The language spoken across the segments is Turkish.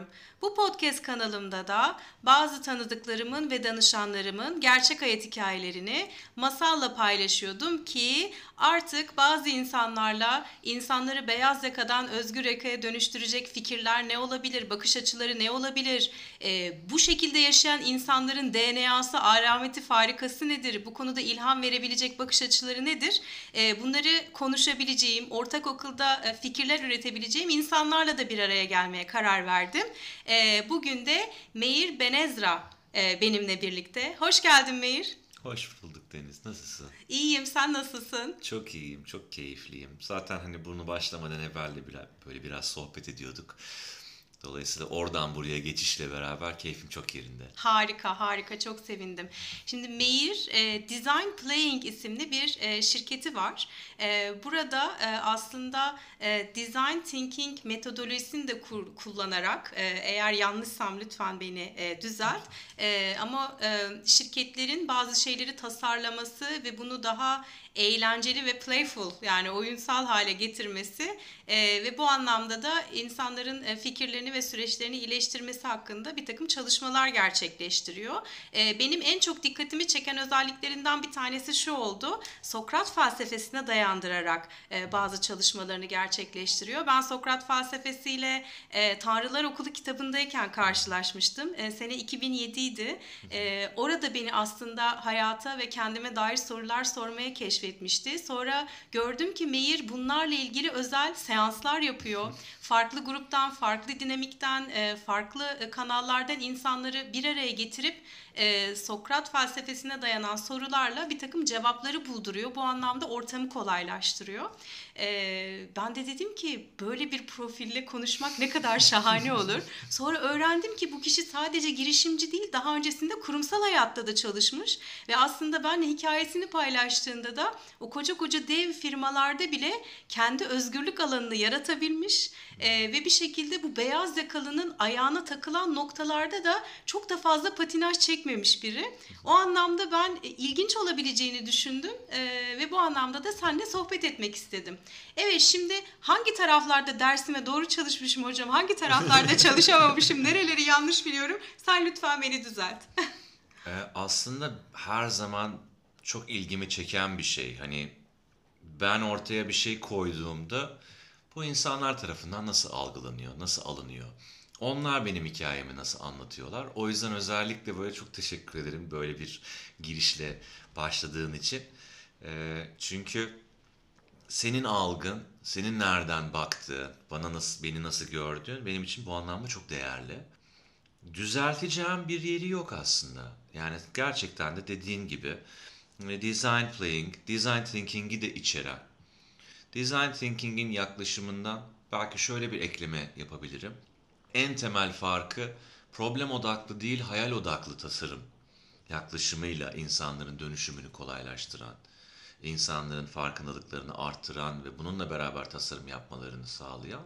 dönüşmek isteyenlere hizmet ediyorum. Bu podcast kanalımda da bazı tanıdıklarımın ve danışanlarımın gerçek hayat hikayelerini masalla paylaşıyordum ki artık bazı insanlarla insanları beyaz yakadan özgür yakaya dönüştürecek fikirler ne olabilir, bakış açıları ne olabilir, e, bu şekilde yaşayan insanların DNA'sı, alameti, farikası nedir, bu konuda ilham verebilecek bakış açıları nedir, e, bunları konuşabileceğim, ortak okulda e, fikirler üretebileceğim insanlarla da bir araya gelmeye karar verdim. E, bugün de Meir Benezra e, benimle birlikte. Hoş geldin Meir. Hoş bulduk Deniz. Nasılsın? İyiyim. Sen nasılsın? Çok iyiyim. Çok keyifliyim. Zaten hani bunu başlamadan evvel de böyle biraz sohbet ediyorduk. Dolayısıyla oradan buraya geçişle beraber keyfim çok yerinde. Harika, harika. Çok sevindim. Şimdi Meir e, Design Playing isimli bir e, şirketi var. E, burada e, aslında e, Design Thinking metodolojisini de kur, kullanarak, e, eğer yanlışsam lütfen beni e, düzelt. E, ama e, şirketlerin bazı şeyleri tasarlaması ve bunu daha eğlenceli ve playful yani oyunsal hale getirmesi e, ve bu anlamda da insanların e, fikirlerini ve süreçlerini iyileştirmesi hakkında bir takım çalışmalar gerçekleştiriyor. E, benim en çok dikkatimi çeken özelliklerinden bir tanesi şu oldu. Sokrat felsefesine dayandırarak e, bazı çalışmalarını gerçekleştiriyor. Ben Sokrat felsefesiyle e, Tanrılar Okulu kitabındayken karşılaşmıştım. E, sene 2007 idi. E, orada beni aslında hayata ve kendime dair sorular sormaya keşfetmişti. Sonra gördüm ki Meir bunlarla ilgili özel seanslar yapıyor. Farklı gruptan, farklı dinamikten, e, farklı e, kanallardan insanları bir araya getirip e, Sokrat felsefesine dayanan sorularla bir takım cevapları bulduruyor. Bu anlamda ortamı kolaylaştırıyor. E, ben de dedim ki böyle bir profille konuşmak ne kadar şahane olur. Sonra öğrendim ki bu kişi sadece girişimci değil daha öncesinde kurumsal hayatta da çalışmış ve aslında ben hikayesini paylaştığında da o koca koca dev firmalarda bile kendi özgürlük alanını yaratabilmiş e, ve bir şekilde bu beyaz yakalının ayağına takılan noktalarda da çok da fazla patinaj çekmemiş biri. O anlamda ben e, ilginç olabileceğini düşündüm e, ve bu anlamda da seninle sohbet etmek istedim. Evet şimdi hangi taraflarda dersime doğru çalışmışım hocam, hangi taraflarda çalışamamışım, nereleri yanlış biliyorum sen lütfen beni düzelt. ee, aslında her zaman çok ilgimi çeken bir şey. Hani ben ortaya bir şey koyduğumda bu insanlar tarafından nasıl algılanıyor, nasıl alınıyor? Onlar benim hikayemi nasıl anlatıyorlar? O yüzden özellikle böyle çok teşekkür ederim böyle bir girişle başladığın için. E, çünkü senin algın, senin nereden baktığın, bana nasıl, beni nasıl gördüğün benim için bu anlamda çok değerli. Düzelteceğim bir yeri yok aslında. Yani gerçekten de dediğin gibi design playing, design thinking'i de içeren. Design thinking'in yaklaşımından belki şöyle bir ekleme yapabilirim en temel farkı problem odaklı değil hayal odaklı tasarım yaklaşımıyla insanların dönüşümünü kolaylaştıran, insanların farkındalıklarını arttıran ve bununla beraber tasarım yapmalarını sağlayan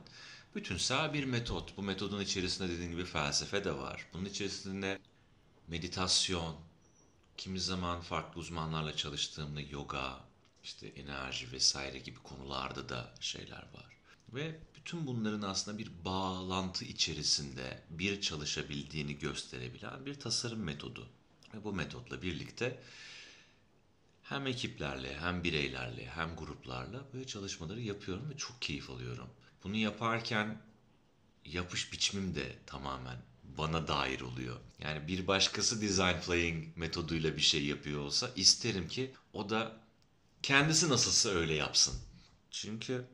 bütünsel bir metot. Bu metodun içerisinde dediğim gibi felsefe de var. Bunun içerisinde meditasyon, kimi zaman farklı uzmanlarla çalıştığımda yoga, işte enerji vesaire gibi konularda da şeyler var. Ve bütün bunların aslında bir bağlantı içerisinde bir çalışabildiğini gösterebilen bir tasarım metodu. Ve bu metotla birlikte hem ekiplerle, hem bireylerle, hem gruplarla böyle çalışmaları yapıyorum ve çok keyif alıyorum. Bunu yaparken yapış biçimim de tamamen bana dair oluyor. Yani bir başkası design playing metoduyla bir şey yapıyor olsa isterim ki o da kendisi nasılsa öyle yapsın. Çünkü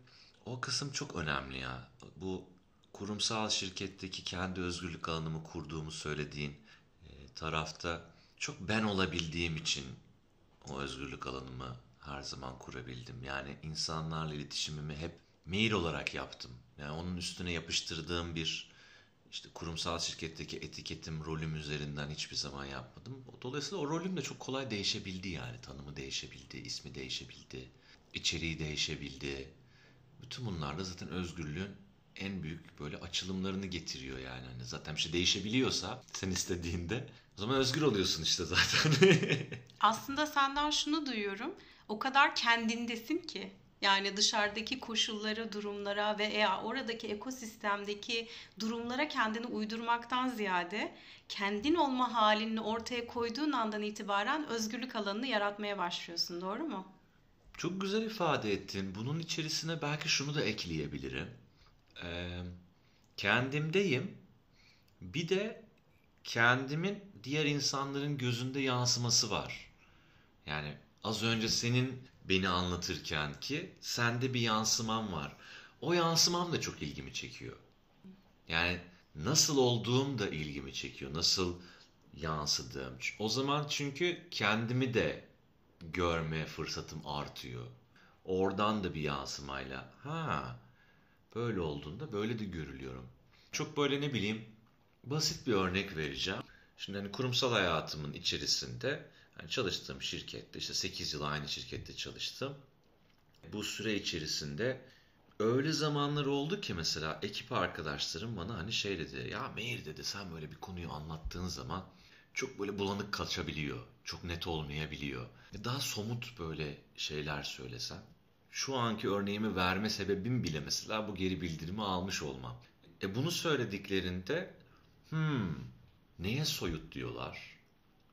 o kısım çok önemli ya. Bu kurumsal şirketteki kendi özgürlük alanımı kurduğumu söylediğin e, tarafta çok ben olabildiğim için o özgürlük alanımı her zaman kurabildim. Yani insanlarla iletişimimi hep mail olarak yaptım. Yani onun üstüne yapıştırdığım bir işte kurumsal şirketteki etiketim, rolüm üzerinden hiçbir zaman yapmadım. Dolayısıyla o rolüm de çok kolay değişebildi yani. Tanımı değişebildi, ismi değişebildi, içeriği değişebildi. Bütün bunlar da zaten özgürlüğün en büyük böyle açılımlarını getiriyor yani. Hani zaten bir şey değişebiliyorsa sen istediğinde o zaman özgür oluyorsun işte zaten. Aslında senden şunu duyuyorum. O kadar kendindesin ki. Yani dışarıdaki koşullara, durumlara ve oradaki ekosistemdeki durumlara kendini uydurmaktan ziyade kendin olma halini ortaya koyduğun andan itibaren özgürlük alanını yaratmaya başlıyorsun. Doğru mu? Çok güzel ifade ettin. Bunun içerisine belki şunu da ekleyebilirim. Ee, kendimdeyim. Bir de kendimin diğer insanların gözünde yansıması var. Yani az önce senin beni anlatırken ki sende bir yansımam var. O yansımam da çok ilgimi çekiyor. Yani nasıl olduğum da ilgimi çekiyor. Nasıl yansıdığım. O zaman çünkü kendimi de görme fırsatım artıyor. Oradan da bir yansımayla ha böyle olduğunda böyle de görülüyorum. Çok böyle ne bileyim basit bir örnek vereceğim. Şimdi hani kurumsal hayatımın içerisinde hani çalıştığım şirkette işte 8 yıl aynı şirkette çalıştım. Bu süre içerisinde öyle zamanlar oldu ki mesela ekip arkadaşlarım bana hani şey dedi. Ya Meir dedi sen böyle bir konuyu anlattığın zaman çok böyle bulanık kaçabiliyor. Çok net olmayabiliyor. Daha somut böyle şeyler söylesem. Şu anki örneğimi verme sebebim bile mesela bu geri bildirimi almış olmam. E bunu söylediklerinde hmm neye soyut diyorlar?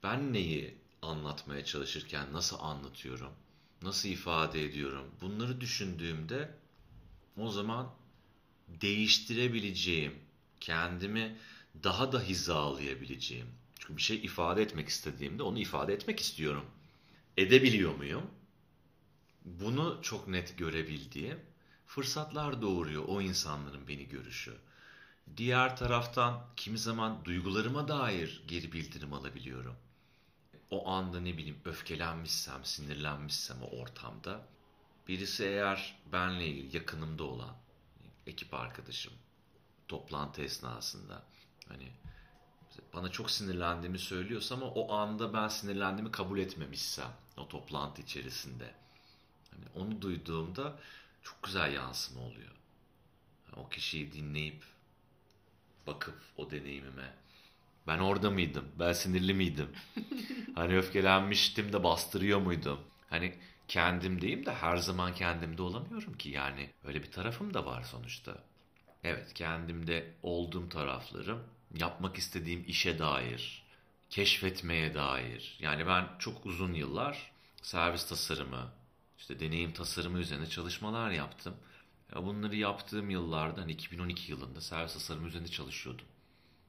Ben neyi anlatmaya çalışırken nasıl anlatıyorum? Nasıl ifade ediyorum? Bunları düşündüğümde o zaman değiştirebileceğim, kendimi daha da hizalayabileceğim. Çünkü bir şey ifade etmek istediğimde onu ifade etmek istiyorum. Edebiliyor muyum? Bunu çok net görebildiğim fırsatlar doğuruyor o insanların beni görüşü. Diğer taraftan kimi zaman duygularıma dair geri bildirim alabiliyorum. O anda ne bileyim öfkelenmişsem, sinirlenmişsem o ortamda birisi eğer benle ilgili yakınımda olan ekip arkadaşım toplantı esnasında hani bana çok sinirlendiğimi söylüyorsa ama o anda ben sinirlendiğimi kabul etmemişsem o toplantı içerisinde hani onu duyduğumda çok güzel yansıma oluyor. O kişiyi dinleyip bakıp o deneyimime ben orada mıydım? Ben sinirli miydim? hani öfkelenmiştim de bastırıyor muydum? Hani kendimdeyim de her zaman kendimde olamıyorum ki yani öyle bir tarafım da var sonuçta. Evet kendimde olduğum taraflarım yapmak istediğim işe dair, keşfetmeye dair. Yani ben çok uzun yıllar servis tasarımı, işte deneyim tasarımı üzerine çalışmalar yaptım. Ya bunları yaptığım yıllarda hani 2012 yılında servis tasarımı üzerinde çalışıyordum.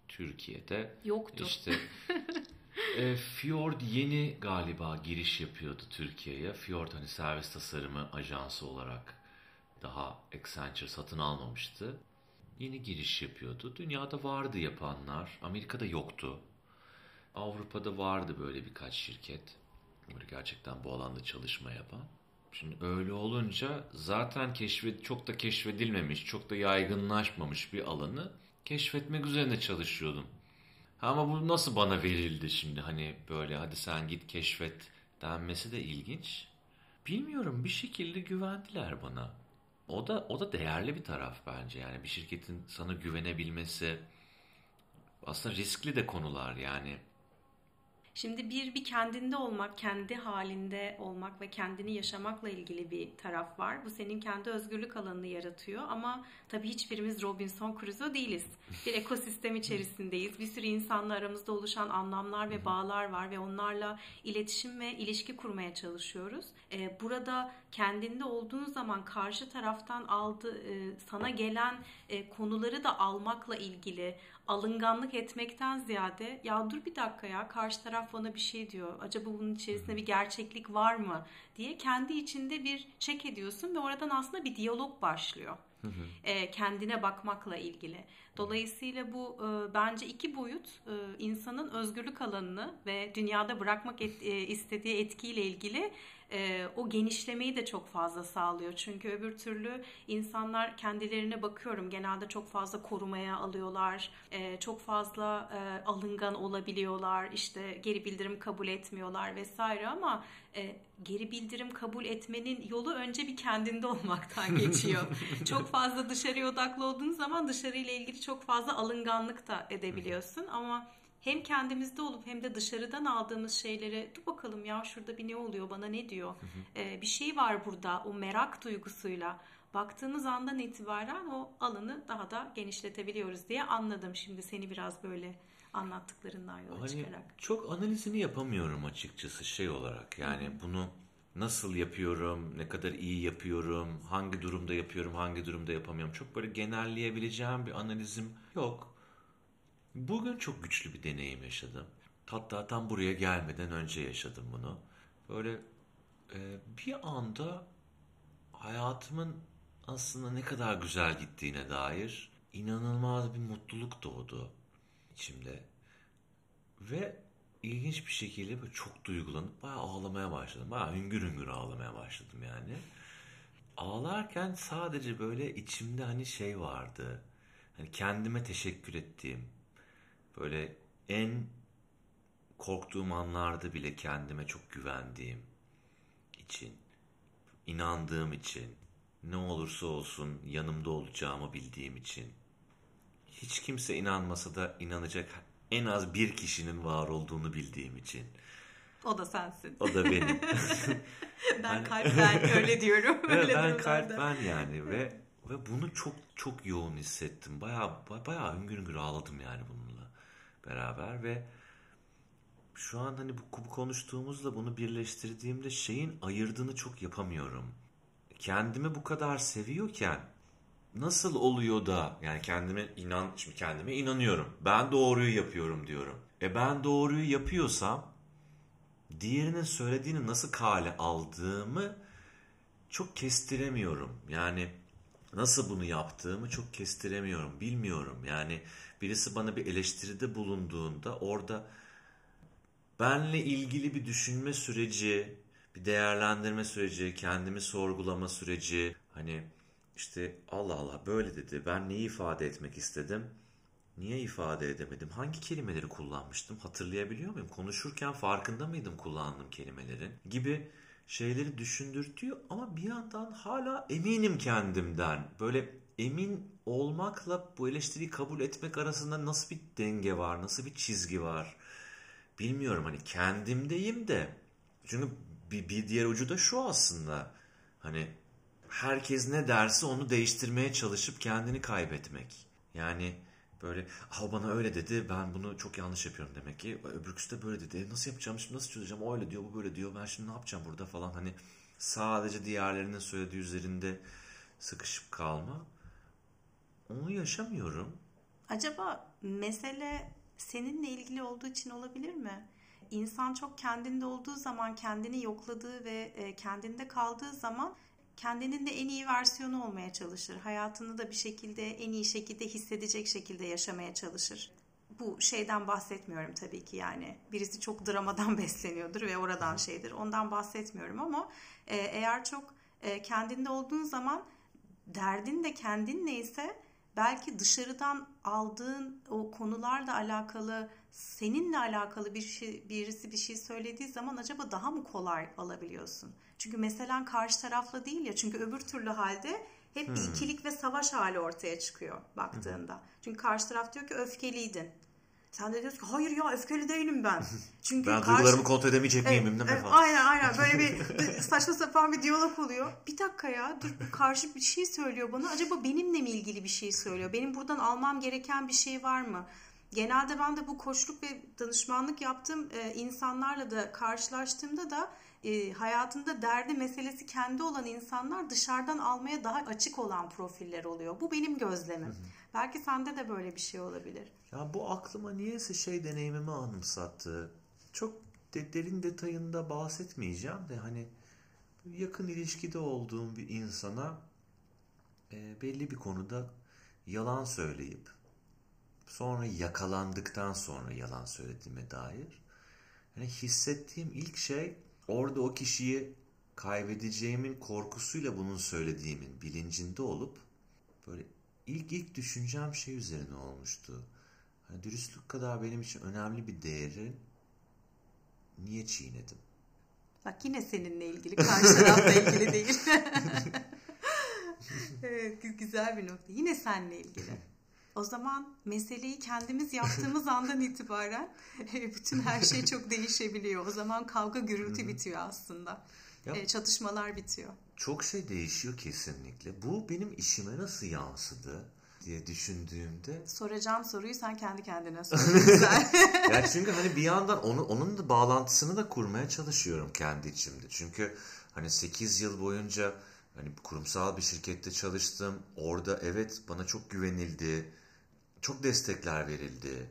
Türkiye'de. Yoktu. İşte e, Fjord yeni galiba giriş yapıyordu Türkiye'ye. Fjord hani servis tasarımı ajansı olarak daha Accenture satın almamıştı. Yeni giriş yapıyordu. Dünyada vardı yapanlar. Amerika'da yoktu. Avrupa'da vardı böyle birkaç şirket. Böyle gerçekten bu alanda çalışma yapan. Şimdi öyle olunca zaten keşfet çok da keşfedilmemiş, çok da yaygınlaşmamış bir alanı keşfetmek üzerine çalışıyordum. Ama bu nasıl bana verildi şimdi hani böyle hadi sen git keşfet denmesi de ilginç. Bilmiyorum bir şekilde güvendiler bana. O da o da değerli bir taraf bence. Yani bir şirketin sana güvenebilmesi aslında riskli de konular yani. Şimdi bir bir kendinde olmak, kendi halinde olmak ve kendini yaşamakla ilgili bir taraf var. Bu senin kendi özgürlük alanını yaratıyor ama tabii hiçbirimiz Robinson Crusoe değiliz. Bir ekosistem içerisindeyiz. Bir sürü insanla aramızda oluşan anlamlar ve bağlar var ve onlarla iletişim ve ilişki kurmaya çalışıyoruz. Ee, burada kendinde olduğun zaman karşı taraftan aldı e, sana gelen e, konuları da almakla ilgili alınganlık etmekten ziyade ya dur bir dakika ya karşı taraf bana bir şey diyor. Acaba bunun içerisinde bir gerçeklik var mı diye kendi içinde bir çek ediyorsun ve oradan aslında bir diyalog başlıyor. Hı hı. E, kendine bakmakla ilgili. Dolayısıyla bu e, bence iki boyut e, insanın özgürlük alanını ve dünyada bırakmak et, e, istediği etkiyle ilgili e, o genişlemeyi de çok fazla sağlıyor. Çünkü öbür türlü insanlar kendilerine bakıyorum genelde çok fazla korumaya alıyorlar, e, çok fazla e, alıngan olabiliyorlar, işte geri bildirim kabul etmiyorlar vesaire ama e, geri bildirim kabul etmenin yolu önce bir kendinde olmaktan geçiyor. çok fazla dışarıya odaklı olduğun zaman dışarıyla ilgili çok fazla alınganlık da edebiliyorsun. Ama hem kendimizde olup hem de dışarıdan aldığımız şeylere dur bakalım ya şurada bir ne oluyor bana ne diyor? Ee, bir şey var burada o merak duygusuyla baktığımız andan itibaren o alanı daha da genişletebiliyoruz diye anladım. Şimdi seni biraz böyle anlattıklarından yola Hani çıkarak. çok analizini yapamıyorum açıkçası şey olarak. Yani bunu nasıl yapıyorum, ne kadar iyi yapıyorum, hangi durumda yapıyorum, hangi durumda yapamıyorum. Çok böyle genelleyebileceğim bir analizim yok. Bugün çok güçlü bir deneyim yaşadım. Hatta tam buraya gelmeden önce yaşadım bunu. Böyle e, bir anda hayatımın aslında ne kadar güzel gittiğine dair inanılmaz bir mutluluk doğdu içimde. Ve ilginç bir şekilde böyle çok duygulanıp bayağı ağlamaya başladım. Bayağı hüngür hüngür ağlamaya başladım yani. Ağlarken sadece böyle içimde hani şey vardı. Hani kendime teşekkür ettiğim. Böyle en korktuğum anlarda bile kendime çok güvendiğim için, inandığım için, ne olursa olsun yanımda olacağımı bildiğim için. Hiç kimse inanmasa da inanacak en az bir kişinin var olduğunu bildiğim için. O da sensin. O da benim. ben kalp ben öyle diyorum. Evet, öyle ben kalp ben yani ve ve bunu çok çok yoğun hissettim. Bayağı ba- bayağı hüngür hüngür ağladım yani bununla beraber ve şu an hani bu, bu konuştuğumuzla bunu birleştirdiğimde şeyin ayırdığını çok yapamıyorum. Kendimi bu kadar seviyorken nasıl oluyor da yani kendime inan şimdi kendime inanıyorum. Ben doğruyu yapıyorum diyorum. E ben doğruyu yapıyorsam diğerinin söylediğini nasıl kale aldığımı çok kestiremiyorum. Yani nasıl bunu yaptığımı çok kestiremiyorum. Bilmiyorum. Yani birisi bana bir eleştiride bulunduğunda orada benle ilgili bir düşünme süreci, bir değerlendirme süreci, kendimi sorgulama süreci. Hani işte Allah Allah böyle dedi. Ben neyi ifade etmek istedim? Niye ifade edemedim? Hangi kelimeleri kullanmıştım? Hatırlayabiliyor muyum? Konuşurken farkında mıydım kullandığım kelimelerin? Gibi şeyleri düşündürtüyor ama bir yandan hala eminim kendimden. Böyle emin olmakla bu eleştiriyi kabul etmek arasında nasıl bir denge var? Nasıl bir çizgi var? Bilmiyorum hani kendimdeyim de. Çünkü bir, bir diğer ucu da şu aslında. Hani herkes ne derse onu değiştirmeye çalışıp kendini kaybetmek. Yani böyle ha bana öyle dedi ben bunu çok yanlış yapıyorum demek ki. Öbürküsü de böyle dedi. E, nasıl yapacağım şimdi nasıl çözeceğim? O öyle diyor bu böyle diyor. Ben şimdi ne yapacağım burada falan hani sadece diğerlerinin söylediği üzerinde sıkışıp kalma. Onu yaşamıyorum. Acaba mesele seninle ilgili olduğu için olabilir mi? İnsan çok kendinde olduğu zaman, kendini yokladığı ve e, kendinde kaldığı zaman kendinin de en iyi versiyonu olmaya çalışır. Hayatını da bir şekilde en iyi şekilde hissedecek şekilde yaşamaya çalışır. Bu şeyden bahsetmiyorum tabii ki yani. Birisi çok dramadan besleniyordur ve oradan şeydir. Ondan bahsetmiyorum ama e, eğer çok e, kendinde olduğun zaman derdin de kendinle ise belki dışarıdan aldığın o konularla alakalı seninle alakalı bir şey, birisi bir şey söylediği zaman acaba daha mı kolay alabiliyorsun? Çünkü mesela karşı tarafla değil ya çünkü öbür türlü halde hep bir ikilik ve savaş hali ortaya çıkıyor baktığında. Çünkü karşı taraf diyor ki öfkeliydin. Sen de diyorsun ki hayır ya öfkeli değilim ben. Çünkü Ben karşı- duygularımı kontrol edemeyecek miyim? Evet, evet, falan. aynen aynen böyle bir saçma sapan bir diyalog oluyor. Bir dakika ya dur bu karşı bir şey söylüyor bana. Acaba benimle mi ilgili bir şey söylüyor? Benim buradan almam gereken bir şey var mı? Genelde ben de bu koçluk ve danışmanlık yaptığım insanlarla da karşılaştığımda da e, hayatında derdi meselesi kendi olan insanlar dışarıdan almaya daha açık olan profiller oluyor. Bu benim gözlemim. Belki sende de böyle bir şey olabilir. Ya bu aklıma niyeyse şey deneyimimi anımsattı. Çok de- derin detayında bahsetmeyeceğim de hani yakın ilişkide olduğum bir insana e, belli bir konuda yalan söyleyip sonra yakalandıktan sonra yalan söylediğime dair hani hissettiğim ilk şey orada o kişiyi kaybedeceğimin korkusuyla bunun söylediğimin bilincinde olup böyle ilk ilk düşüneceğim şey üzerine olmuştu. Hani dürüstlük kadar benim için önemli bir değeri niye çiğnedim? Bak yine seninle ilgili, karşı tarafla ilgili değil. evet, gü- güzel bir nokta. Yine seninle ilgili. O zaman meseleyi kendimiz yaptığımız andan itibaren bütün her şey çok değişebiliyor. O zaman kavga gürültü bitiyor aslında. Ya, Çatışmalar bitiyor. Çok şey değişiyor kesinlikle. Bu benim işime nasıl yansıdı? diye düşündüğümde soracağım soruyu sen kendi kendine sor. yani çünkü hani bir yandan onu onun da bağlantısını da kurmaya çalışıyorum kendi içimde. Çünkü hani 8 yıl boyunca hani kurumsal bir şirkette çalıştım. Orada evet bana çok güvenildi. Çok destekler verildi.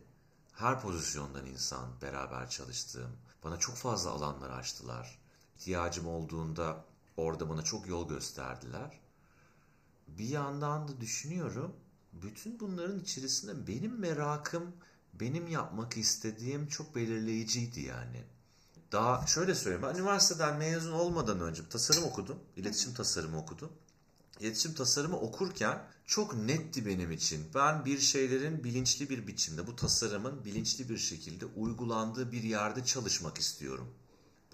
Her pozisyondan insan beraber çalıştığım. Bana çok fazla alanlar açtılar. İhtiyacım olduğunda orada bana çok yol gösterdiler. Bir yandan da düşünüyorum bütün bunların içerisinde benim merakım, benim yapmak istediğim çok belirleyiciydi yani. Daha şöyle söyleyeyim. Ben üniversiteden mezun olmadan önce tasarım okudum. İletişim tasarımı okudum. İletişim tasarımı okurken çok netti benim için. Ben bir şeylerin bilinçli bir biçimde, bu tasarımın bilinçli bir şekilde uygulandığı bir yerde çalışmak istiyorum.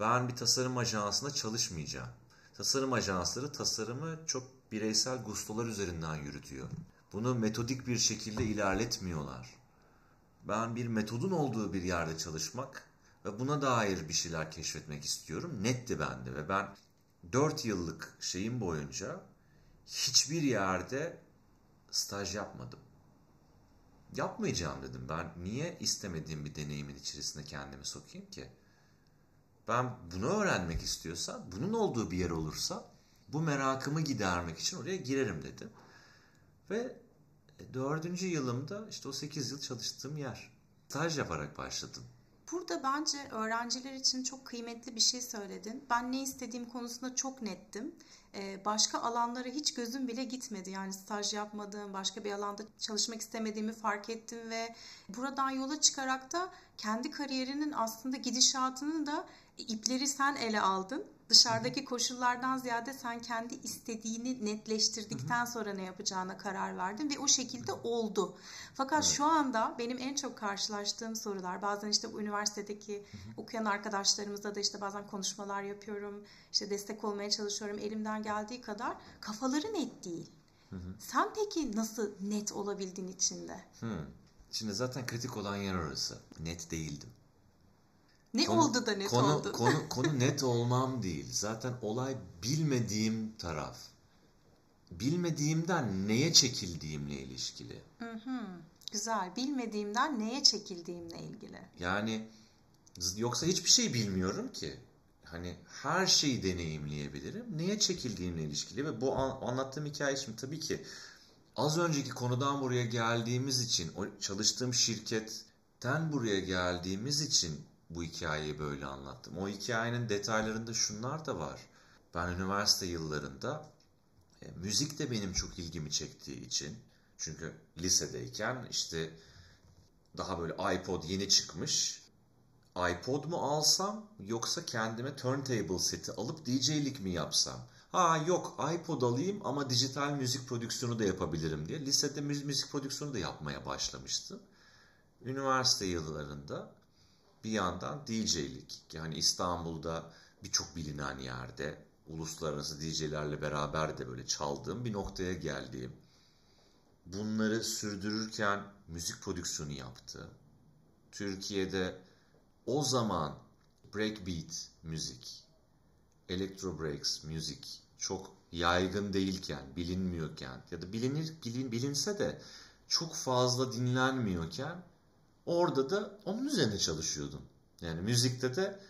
Ben bir tasarım ajansında çalışmayacağım. Tasarım ajansları tasarımı çok bireysel gustolar üzerinden yürütüyor. Bunu metodik bir şekilde ilerletmiyorlar. Ben bir metodun olduğu bir yerde çalışmak ve buna dair bir şeyler keşfetmek istiyorum. Netti bende ve ben 4 yıllık şeyim boyunca hiçbir yerde staj yapmadım. Yapmayacağım dedim. Ben niye istemediğim bir deneyimin içerisine kendimi sokayım ki? Ben bunu öğrenmek istiyorsam, bunun olduğu bir yer olursa bu merakımı gidermek için oraya girerim dedim. Ve dördüncü yılımda işte o sekiz yıl çalıştığım yer. Staj yaparak başladım. Burada bence öğrenciler için çok kıymetli bir şey söyledin. Ben ne istediğim konusunda çok nettim. Ee, başka alanlara hiç gözüm bile gitmedi. Yani staj yapmadığım, başka bir alanda çalışmak istemediğimi fark ettim ve buradan yola çıkarak da kendi kariyerinin aslında gidişatını da ipleri sen ele aldın dışarıdaki koşullardan ziyade sen kendi istediğini netleştirdikten sonra ne yapacağına karar verdin ve o şekilde oldu. Fakat şu anda benim en çok karşılaştığım sorular bazen işte bu üniversitedeki okuyan arkadaşlarımızla da işte bazen konuşmalar yapıyorum. işte destek olmaya çalışıyorum elimden geldiği kadar kafaları net değil. Sen peki nasıl net olabildin içinde? Şimdi zaten kritik olan yer orası. Net değildim. Ne konu, oldu da net konu, oldu? Konu, konu net olmam değil. Zaten olay bilmediğim taraf. Bilmediğimden neye çekildiğimle ilişkili. Hı hı. Güzel. Bilmediğimden neye çekildiğimle ilgili. Yani yoksa hiçbir şey bilmiyorum ki. Hani her şeyi deneyimleyebilirim. Neye çekildiğimle ilişkili ve bu anlattığım hikaye şimdi tabii ki az önceki konudan buraya geldiğimiz için, o çalıştığım şirketten buraya geldiğimiz için bu hikayeyi böyle anlattım. O hikayenin detaylarında şunlar da var. Ben üniversite yıllarında e, müzik de benim çok ilgimi çektiği için çünkü lisedeyken işte daha böyle iPod yeni çıkmış. iPod mu alsam yoksa kendime turntable seti alıp DJ'lik mi yapsam? Ha yok iPod alayım ama dijital müzik prodüksiyonu da yapabilirim diye. Lisede müzik prodüksiyonu da yapmaya başlamıştım. Üniversite yıllarında bir yandan DJ'lik. Yani İstanbul'da birçok bilinen yerde uluslararası DJ'lerle beraber de böyle çaldığım bir noktaya geldiğim. Bunları sürdürürken müzik prodüksiyonu yaptı. Türkiye'de o zaman breakbeat müzik, electro breaks müzik çok yaygın değilken, bilinmiyorken ya da bilinir bilin, bilinse de çok fazla dinlenmiyorken Orada da onun üzerine çalışıyordum. Yani müzikte de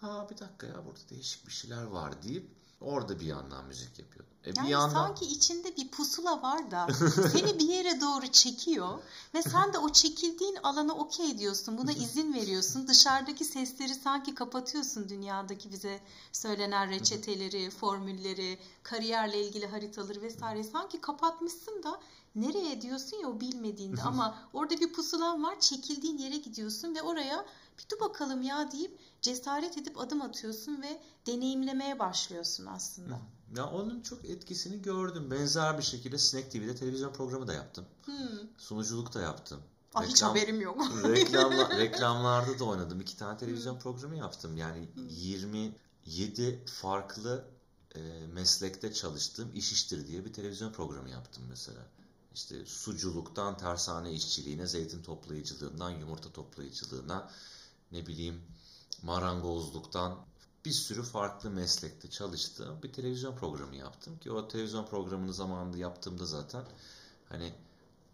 ha bir dakika ya burada değişik bir şeyler var deyip orada bir yandan müzik yapıyordum. E yani bir yandan... sanki içinde bir pusula var da seni bir yere doğru çekiyor ve sen de o çekildiğin alana okey diyorsun. Buna izin veriyorsun. Dışarıdaki sesleri sanki kapatıyorsun dünyadaki bize söylenen reçeteleri, formülleri, kariyerle ilgili haritaları vesaire. Sanki kapatmışsın da nereye diyorsun ya o bilmediğinde ama orada bir pusulan var çekildiğin yere gidiyorsun ve oraya bir dur bakalım ya deyip cesaret edip adım atıyorsun ve deneyimlemeye başlıyorsun aslında. Ya onun çok etkisini gördüm. Benzer bir şekilde Snack TV'de televizyon programı da yaptım. Hmm. Sunuculuk da yaptım. Ah, Reklam, hiç haberim yok. reklamla, reklamlarda da oynadım. İki tane televizyon hmm. programı yaptım. Yani hmm. 27 farklı e, meslekte çalıştığım iş iştir diye bir televizyon programı yaptım mesela. işte suculuktan tersane işçiliğine, zeytin toplayıcılığından yumurta toplayıcılığına, ne bileyim marangozluktan bir sürü farklı meslekte çalıştığım bir televizyon programı yaptım ki o televizyon programını zamanında yaptığımda zaten hani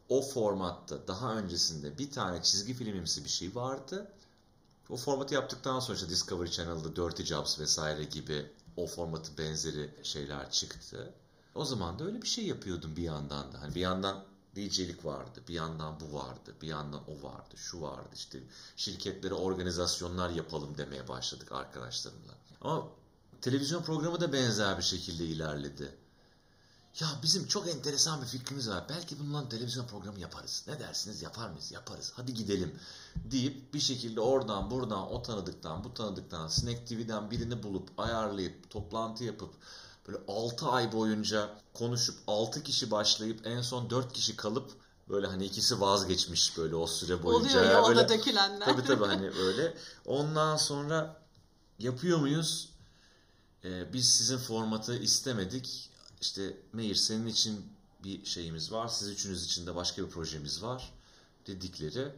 o formatta daha öncesinde bir tane çizgi filmimsi bir şey vardı. O formatı yaptıktan sonra işte Discovery Channel'da Dirty Jobs vesaire gibi o formatı benzeri şeyler çıktı. O zaman da öyle bir şey yapıyordum bir yandan da. Hani bir yandan DJ'lik vardı, bir yandan bu vardı, bir yandan o vardı, şu vardı. İşte şirketlere organizasyonlar yapalım demeye başladık arkadaşlarımla. Ama televizyon programı da benzer bir şekilde ilerledi. Ya bizim çok enteresan bir fikrimiz var. Belki bundan televizyon programı yaparız. Ne dersiniz yapar mıyız? Yaparız. Hadi gidelim deyip bir şekilde oradan buradan o tanıdıktan bu tanıdıktan Snack TV'den birini bulup ayarlayıp toplantı yapıp böyle 6 ay boyunca konuşup 6 kişi başlayıp en son 4 kişi kalıp böyle hani ikisi vazgeçmiş böyle o süre boyunca. Oluyor ya böyle, dökülenler. Tabii tabii hani öyle. Ondan sonra yapıyor muyuz? Ee, biz sizin formatı istemedik. İşte Meir senin için bir şeyimiz var. Siz üçünüz için de başka bir projemiz var. Dedikleri.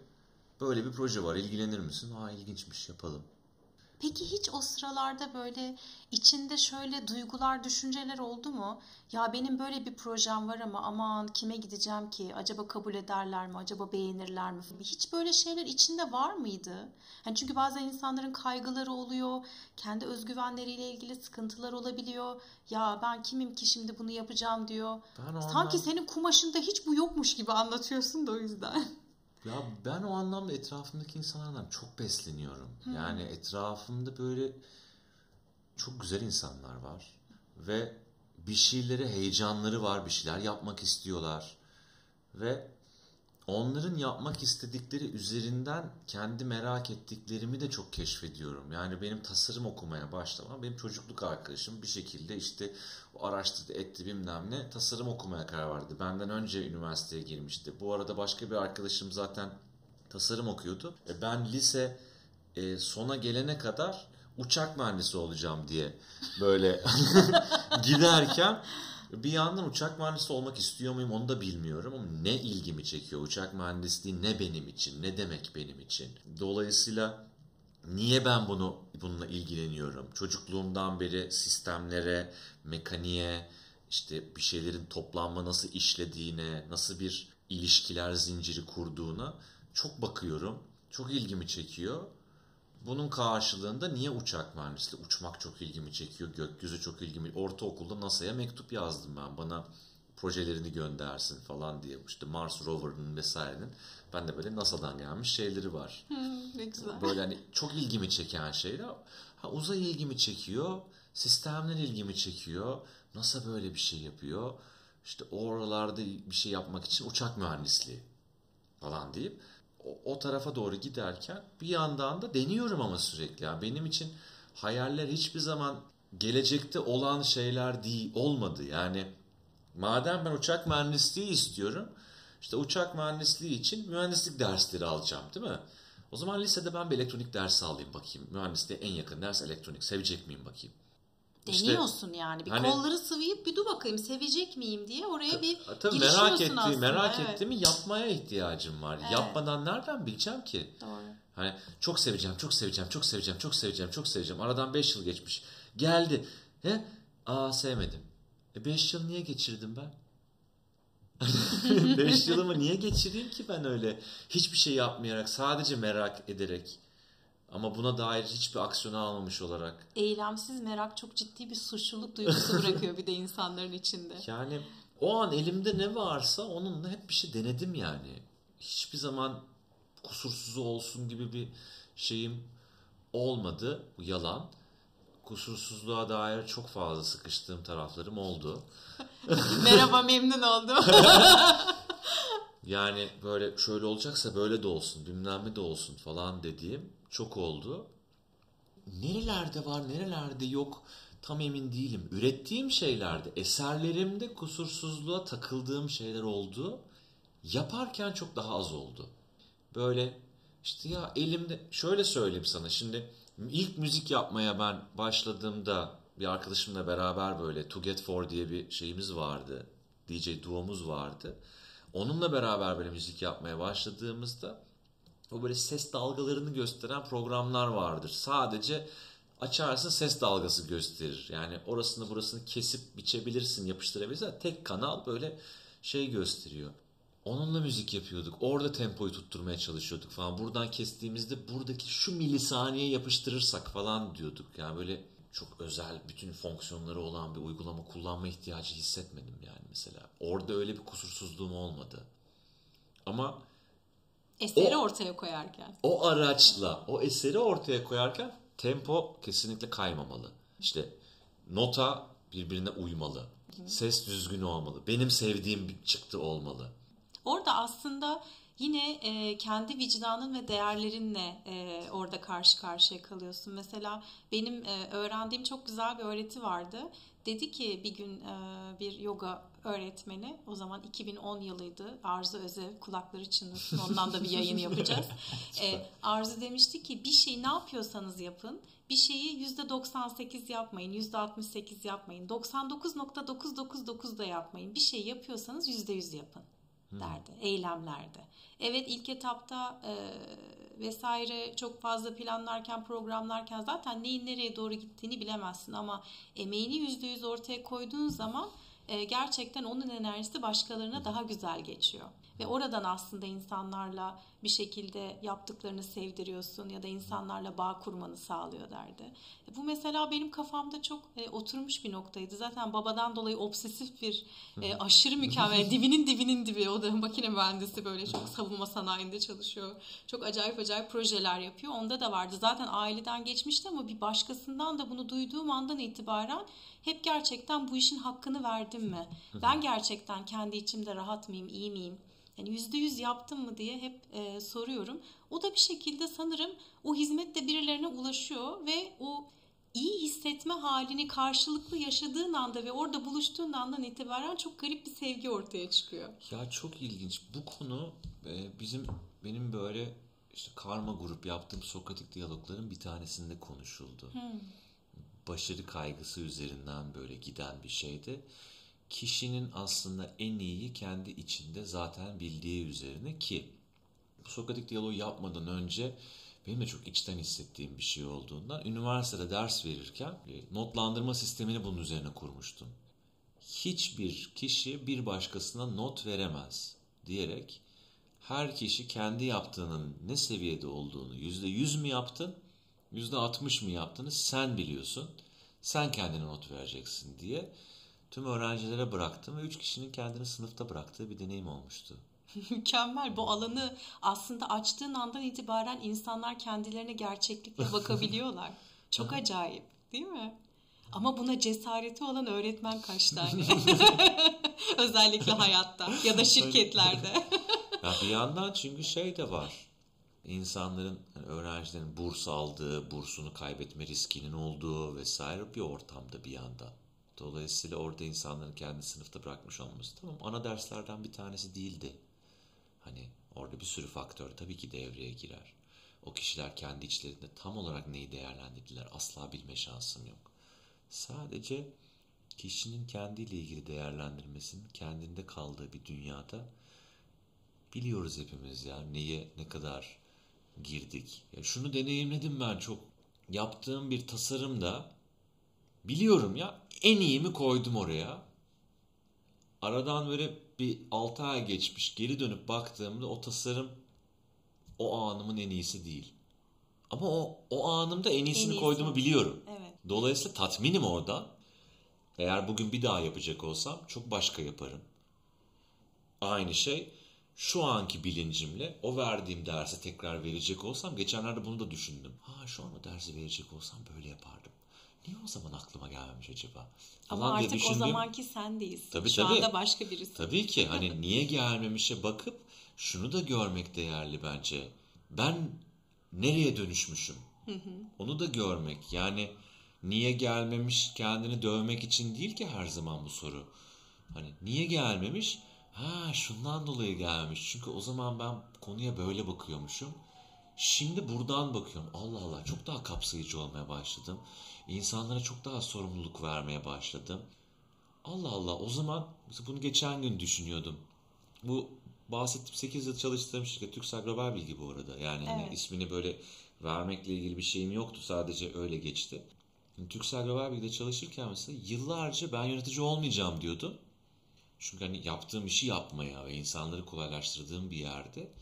Böyle bir proje var. ilgilenir misin? Aa ilginçmiş yapalım. Peki hiç o sıralarda böyle içinde şöyle duygular, düşünceler oldu mu? Ya benim böyle bir projem var ama aman kime gideceğim ki? Acaba kabul ederler mi? Acaba beğenirler mi? Hiç böyle şeyler içinde var mıydı? Yani çünkü bazen insanların kaygıları oluyor, kendi özgüvenleriyle ilgili sıkıntılar olabiliyor. Ya ben kimim ki şimdi bunu yapacağım diyor. Ben o Sanki senin kumaşında hiç bu yokmuş gibi anlatıyorsun da o yüzden. Ya ben o anlamda etrafımdaki insanlardan çok besleniyorum. Yani etrafımda böyle çok güzel insanlar var ve bir şeylere heyecanları var, bir şeyler yapmak istiyorlar ve onların yapmak istedikleri üzerinden kendi merak ettiklerimi de çok keşfediyorum. Yani benim tasarım okumaya başlamam benim çocukluk arkadaşım bir şekilde işte araştırdı etti bilmem ne tasarım okumaya karar verdi. Benden önce üniversiteye girmişti. Bu arada başka bir arkadaşım zaten tasarım okuyordu. E, Ben lise e, sona gelene kadar uçak mühendisi olacağım diye böyle giderken bir yandan uçak mühendisi olmak istiyor muyum onu da bilmiyorum ama ne ilgimi çekiyor uçak mühendisliği ne benim için ne demek benim için. Dolayısıyla niye ben bunu bununla ilgileniyorum? Çocukluğumdan beri sistemlere, mekaniğe, işte bir şeylerin toplanma nasıl işlediğine, nasıl bir ilişkiler zinciri kurduğuna çok bakıyorum. Çok ilgimi çekiyor. Bunun karşılığında niye uçak mühendisliği? Uçmak çok ilgimi çekiyor. Gökyüzü çok ilgimi. Ortaokulda NASA'ya mektup yazdım ben. Bana projelerini göndersin falan diye. İşte Mars rover'ının vesairenin. Ben de böyle NASA'dan gelmiş şeyleri var. ne güzel. Böyle hani çok ilgimi çeken şeyler. Ha, uzay ilgimi çekiyor. Sistemler ilgimi çekiyor. NASA böyle bir şey yapıyor. İşte oralarda bir şey yapmak için uçak mühendisliği falan deyip o, tarafa doğru giderken bir yandan da deniyorum ama sürekli. Yani benim için hayaller hiçbir zaman gelecekte olan şeyler değil olmadı. Yani madem ben uçak mühendisliği istiyorum işte uçak mühendisliği için mühendislik dersleri alacağım değil mi? O zaman lisede ben bir elektronik dersi alayım bakayım. Mühendisliğe en yakın ders elektronik. Sevecek miyim bakayım? İşte- Deniyorsun yani. Bir Hani- kolları sıvayıp bir dur bakayım sevecek miyim diye oraya bir Tabii merak ettiğim, aslında, merak evet. ettiğimi yapmaya ihtiyacım var. Evet. Yapmadan nereden bileceğim ki? Doğru. Hani çok seveceğim, çok seveceğim, çok seveceğim, çok seveceğim, çok seveceğim. Aradan 5 yıl geçmiş. Geldi. He? Aa sevmedim. E 5 yıl niye geçirdim ben? 5 yılımı niye geçireyim ki ben öyle? Hiçbir şey yapmayarak, sadece merak ederek. Ama buna dair hiçbir aksiyon almamış olarak. Eylemsiz merak çok ciddi bir suçluluk duygusu bırakıyor bir de insanların içinde. Yani o an elimde ne varsa onunla hep bir şey denedim yani. Hiçbir zaman kusursuzu olsun gibi bir şeyim olmadı. Bu yalan. Kusursuzluğa dair çok fazla sıkıştığım taraflarım oldu. Merhaba memnun oldum. Yani böyle şöyle olacaksa böyle de olsun, bilmem ne de olsun falan dediğim çok oldu. Nerelerde var, nerelerde yok tam emin değilim. Ürettiğim şeylerde, eserlerimde kusursuzluğa takıldığım şeyler oldu. Yaparken çok daha az oldu. Böyle işte ya elimde şöyle söyleyeyim sana şimdi ilk müzik yapmaya ben başladığımda bir arkadaşımla beraber böyle To Get For diye bir şeyimiz vardı. DJ duomuz vardı. Onunla beraber böyle müzik yapmaya başladığımızda o böyle ses dalgalarını gösteren programlar vardır. Sadece açarsın ses dalgası gösterir. Yani orasını burasını kesip biçebilirsin, yapıştırabilirsin. Tek kanal böyle şey gösteriyor. Onunla müzik yapıyorduk. Orada tempoyu tutturmaya çalışıyorduk falan. Buradan kestiğimizde buradaki şu milisaniye yapıştırırsak falan diyorduk. Yani böyle çok özel bütün fonksiyonları olan bir uygulama kullanma ihtiyacı hissetmedim yani mesela. Orada öyle bir kusursuzluğum olmadı. Ama eseri o, ortaya koyarken. O araçla o eseri ortaya koyarken tempo kesinlikle kaymamalı. İşte nota birbirine uymalı. Ses düzgün olmalı. Benim sevdiğim bir çıktı olmalı. Orada aslında yine e, kendi vicdanın ve değerlerinle e, orada karşı karşıya kalıyorsun. Mesela benim e, öğrendiğim çok güzel bir öğreti vardı. Dedi ki bir gün e, bir yoga öğretmeni, o zaman 2010 yılıydı, Arzu Özev, kulakları çınlasın, ondan da bir yayın yapacağız. e, Arzu demişti ki bir şey ne yapıyorsanız yapın, bir şeyi %98 yapmayın, %68 yapmayın, 99.999 da yapmayın. Bir şey yapıyorsanız %100 yapın derdi, hmm. eylemlerde. Evet ilk etapta e, vesaire çok fazla planlarken, programlarken zaten neyin nereye doğru gittiğini bilemezsin ama emeğini yüzde yüz ortaya koyduğun zaman gerçekten onun enerjisi başkalarına daha güzel geçiyor. Ve oradan aslında insanlarla bir şekilde yaptıklarını sevdiriyorsun ya da insanlarla bağ kurmanı sağlıyor derdi. E, bu mesela benim kafamda çok e, oturmuş bir noktaydı. Zaten babadan dolayı obsesif bir e, aşırı mükemmel dibinin dibinin dibi. O da makine mühendisi böyle çok savunma sanayinde çalışıyor. Çok acayip acayip projeler yapıyor. Onda da vardı. Zaten aileden geçmişti ama bir başkasından da bunu duyduğum andan itibaren hep gerçekten bu işin hakkını verdim mi? Ben gerçekten kendi içimde rahat mıyım, iyi miyim? Yani yüzde yüz yaptım mı diye hep e, soruyorum. O da bir şekilde sanırım o hizmet de birilerine ulaşıyor ve o iyi hissetme halini karşılıklı yaşadığın anda ve orada buluştuğun andan itibaren çok garip bir sevgi ortaya çıkıyor. Ya çok ilginç. Bu konu e, bizim benim böyle işte karma grup yaptığım Sokratik diyalogların bir tanesinde konuşuldu. Hmm. Başarı kaygısı üzerinden böyle giden bir şeydi kişinin aslında en iyiyi kendi içinde zaten bildiği üzerine ki bu Sokratik diyaloğu yapmadan önce benim de çok içten hissettiğim bir şey olduğundan üniversitede ders verirken e, notlandırma sistemini bunun üzerine kurmuştum. Hiçbir kişi bir başkasına not veremez diyerek her kişi kendi yaptığının ne seviyede olduğunu yüzde yüz mü yaptın, yüzde altmış mı yaptığını sen biliyorsun. Sen kendine not vereceksin diye tüm öğrencilere bıraktım ve üç kişinin kendini sınıfta bıraktığı bir deneyim olmuştu. Mükemmel. Bu alanı aslında açtığın andan itibaren insanlar kendilerine gerçeklikle bakabiliyorlar. Çok acayip değil mi? Ama buna cesareti olan öğretmen kaç tane? Özellikle hayatta ya da şirketlerde. ya bir yandan çünkü şey de var. İnsanların, yani öğrencilerin burs aldığı, bursunu kaybetme riskinin olduğu vesaire bir ortamda bir yandan. Dolayısıyla orada insanların kendi sınıfta bırakmış olması tamam ana derslerden bir tanesi değildi. Hani orada bir sürü faktör tabii ki devreye girer. O kişiler kendi içlerinde tam olarak neyi değerlendirdiler asla bilme şansım yok. Sadece kişinin kendiyle ilgili değerlendirmesinin kendinde kaldığı bir dünyada biliyoruz hepimiz ya neye ne kadar girdik. Ya şunu deneyimledim ben çok. Yaptığım bir tasarımda biliyorum ya en iyimi koydum oraya. Aradan böyle bir 6 ay geçmiş geri dönüp baktığımda o tasarım o anımın en iyisi değil. Ama o, o anımda en iyisini en iyisi. koyduğumu biliyorum. Evet. Dolayısıyla tatminim orada. Eğer bugün bir daha yapacak olsam çok başka yaparım. Aynı şey şu anki bilincimle o verdiğim dersi tekrar verecek olsam geçenlerde bunu da düşündüm. Ha şu an o dersi verecek olsam böyle yapardım. Niye o zaman aklıma gelmemiş acaba? Ama artık o zamanki sen değilsin. Tabii, Şu tabii. anda başka birisi. Tabii ki hani niye gelmemişe bakıp şunu da görmek değerli bence. Ben nereye dönüşmüşüm? Onu da görmek. Yani niye gelmemiş kendini dövmek için değil ki her zaman bu soru. Hani niye gelmemiş? Ha şundan dolayı gelmiş. Çünkü o zaman ben konuya böyle bakıyormuşum. Şimdi buradan bakıyorum. Allah Allah çok daha kapsayıcı olmaya başladım. İnsanlara çok daha sorumluluk vermeye başladım. Allah Allah o zaman bunu geçen gün düşünüyordum. Bu bahsettim 8 yıl çalıştığım şirket Türksel Global Bilgi bu arada. Yani hani Evet. ismini böyle vermekle ilgili bir şeyim yoktu. Sadece öyle geçti. Yani Türksel Global Bilgi'de çalışırken mesela yıllarca ben yönetici olmayacağım diyordum. Çünkü hani yaptığım işi yapmaya ve insanları kolaylaştırdığım bir yerde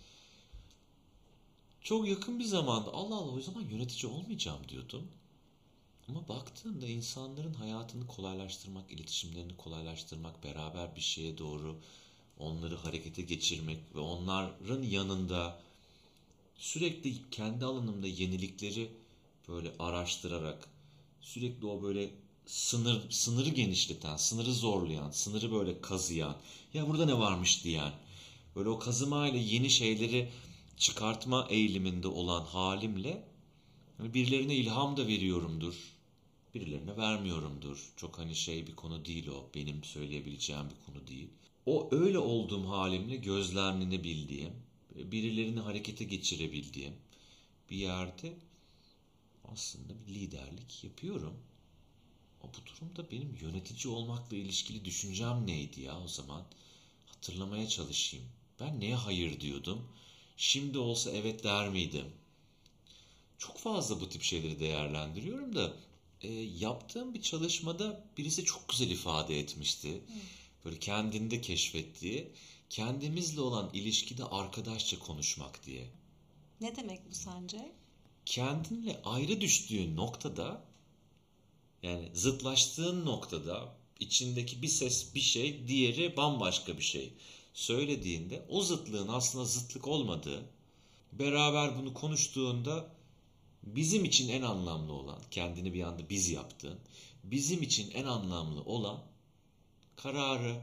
çok yakın bir zamanda Allah Allah o zaman yönetici olmayacağım diyordum. Ama baktığımda insanların hayatını kolaylaştırmak, iletişimlerini kolaylaştırmak, beraber bir şeye doğru onları harekete geçirmek ve onların yanında sürekli kendi alanımda yenilikleri böyle araştırarak sürekli o böyle sınır sınırı genişleten, sınırı zorlayan, sınırı böyle kazıyan, ya burada ne varmış diyen, böyle o kazımayla yeni şeyleri çıkartma eğiliminde olan halimle birilerine ilham da veriyorumdur. Birilerine vermiyorumdur. Çok hani şey bir konu değil o. Benim söyleyebileceğim bir konu değil. O öyle olduğum halimle gözlemlenebildiğim, birilerini harekete geçirebildiğim bir yerde aslında bir liderlik yapıyorum. Ama bu durumda benim yönetici olmakla ilişkili düşüncem neydi ya o zaman? Hatırlamaya çalışayım. Ben neye hayır diyordum? Şimdi olsa evet der miydim? Çok fazla bu tip şeyleri değerlendiriyorum da e, yaptığım bir çalışmada birisi çok güzel ifade etmişti. Böyle kendinde keşfettiği, kendimizle olan ilişkide arkadaşça konuşmak diye. Ne demek bu sence? Kendinle ayrı düştüğün noktada yani zıtlaştığın noktada içindeki bir ses bir şey, diğeri bambaşka bir şey söylediğinde o zıtlığın aslında zıtlık olmadığı, beraber bunu konuştuğunda bizim için en anlamlı olan, kendini bir anda biz yaptığın, bizim için en anlamlı olan kararı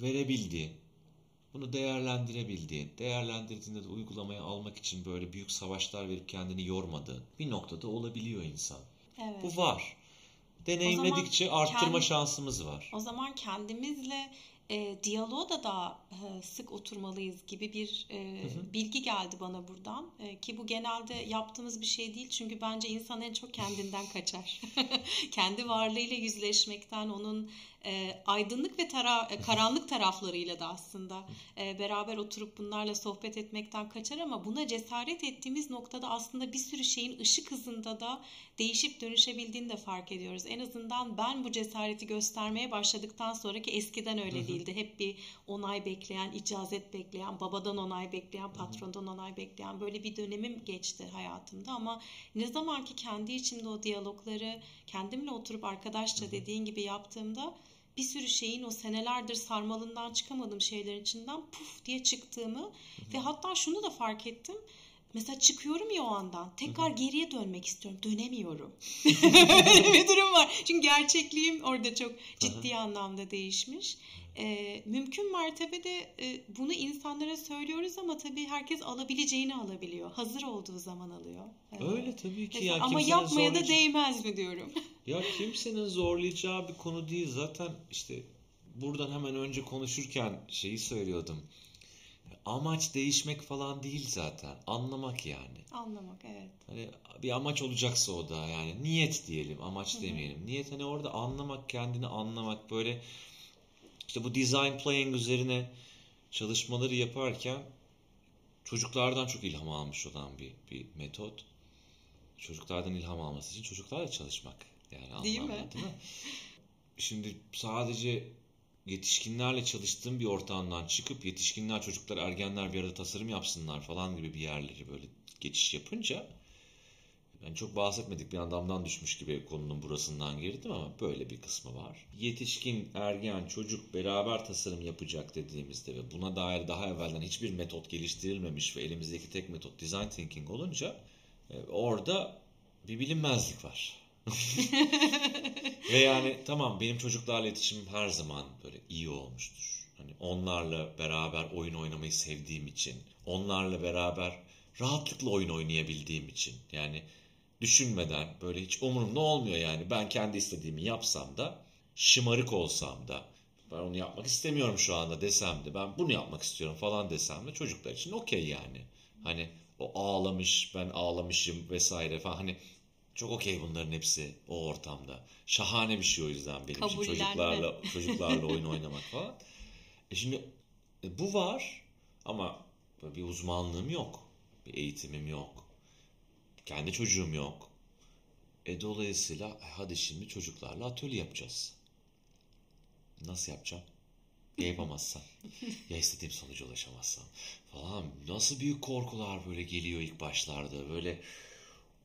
verebildiğin, bunu değerlendirebildiğin, değerlendirdiğinde de uygulamaya almak için böyle büyük savaşlar verip kendini yormadığın bir noktada olabiliyor insan. Evet. Bu var. Deneyimledikçe arttırma kendi- şansımız var. O zaman kendimizle e, diyaloğa da daha e, sık oturmalıyız gibi bir e, bilgi geldi bana buradan. E, ki bu genelde yaptığımız bir şey değil. Çünkü bence insan en çok kendinden kaçar. Kendi varlığıyla yüzleşmekten, onun e, aydınlık ve tara e, karanlık taraflarıyla da aslında e, beraber oturup bunlarla sohbet etmekten kaçar ama buna cesaret ettiğimiz noktada aslında bir sürü şeyin ışık hızında da değişip dönüşebildiğini de fark ediyoruz. En azından ben bu cesareti göstermeye başladıktan sonraki eskiden öyle değildi. Hep bir onay bekleyen, icazet bekleyen, babadan onay bekleyen, patrondan onay bekleyen böyle bir dönemim geçti hayatımda ama ne zaman ki kendi içimde o diyalogları kendimle oturup arkadaşça dediğin gibi yaptığımda bir sürü şeyin o senelerdir sarmalından çıkamadığım şeylerin içinden puf diye çıktığımı ve hatta şunu da fark ettim. Mesela çıkıyorum ya o andan. Tekrar geriye dönmek istiyorum. Dönemiyorum. Böyle bir durum var. Çünkü gerçekliğim orada çok ciddi anlamda değişmiş. Ee, mümkün mertebede e, bunu insanlara söylüyoruz ama tabii herkes alabileceğini alabiliyor. Hazır olduğu zaman alıyor. Öyle tabii ki. mesela- ya ama yapmaya da değmez mi diyorum. Ya kimsenin zorlayacağı bir konu değil. Zaten işte buradan hemen önce konuşurken şeyi söylüyordum. Amaç değişmek falan değil zaten. Anlamak yani. Anlamak evet. Hani bir amaç olacaksa o da yani niyet diyelim, amaç demeyelim. Niyet hani orada anlamak, kendini anlamak böyle işte bu design playing üzerine çalışmaları yaparken çocuklardan çok ilham almış olan bir, bir metot. Çocuklardan ilham alması için çocuklarla çalışmak yani Değil mi? mi? Şimdi sadece yetişkinlerle çalıştığım bir ortamdan çıkıp yetişkinler, çocuklar, ergenler bir arada tasarım yapsınlar falan gibi bir yerleri böyle geçiş yapınca yani çok bahsetmedik bir adamdan düşmüş gibi konunun burasından girdim ama böyle bir kısmı var. Yetişkin, ergen, çocuk beraber tasarım yapacak dediğimizde ve buna dair daha evvelden hiçbir metot geliştirilmemiş ve elimizdeki tek metot design thinking olunca e, orada bir bilinmezlik var. Ve yani tamam benim çocuklarla iletişimim her zaman böyle iyi olmuştur. Hani onlarla beraber oyun oynamayı sevdiğim için, onlarla beraber rahatlıkla oyun oynayabildiğim için. Yani düşünmeden böyle hiç umurumda olmuyor yani. Ben kendi istediğimi yapsam da, şımarık olsam da, ben onu yapmak istemiyorum şu anda desem de, ben bunu yapmak istiyorum falan desem de çocuklar için okey yani. Hani o ağlamış, ben ağlamışım vesaire falan. Hani çok okey bunların hepsi o ortamda. Şahane bir şey o yüzden benim için çocuklarla çocuklarla oyun oynamak falan. E şimdi e bu var Ama bir uzmanlığım yok. Bir eğitimim yok. Kendi çocuğum yok. E dolayısıyla e, hadi şimdi çocuklarla atölye yapacağız. Nasıl yapacağım? Ya yapamazsam? ya istediğim sonuca ulaşamazsam? Falan. Nasıl büyük korkular böyle geliyor ilk başlarda. Böyle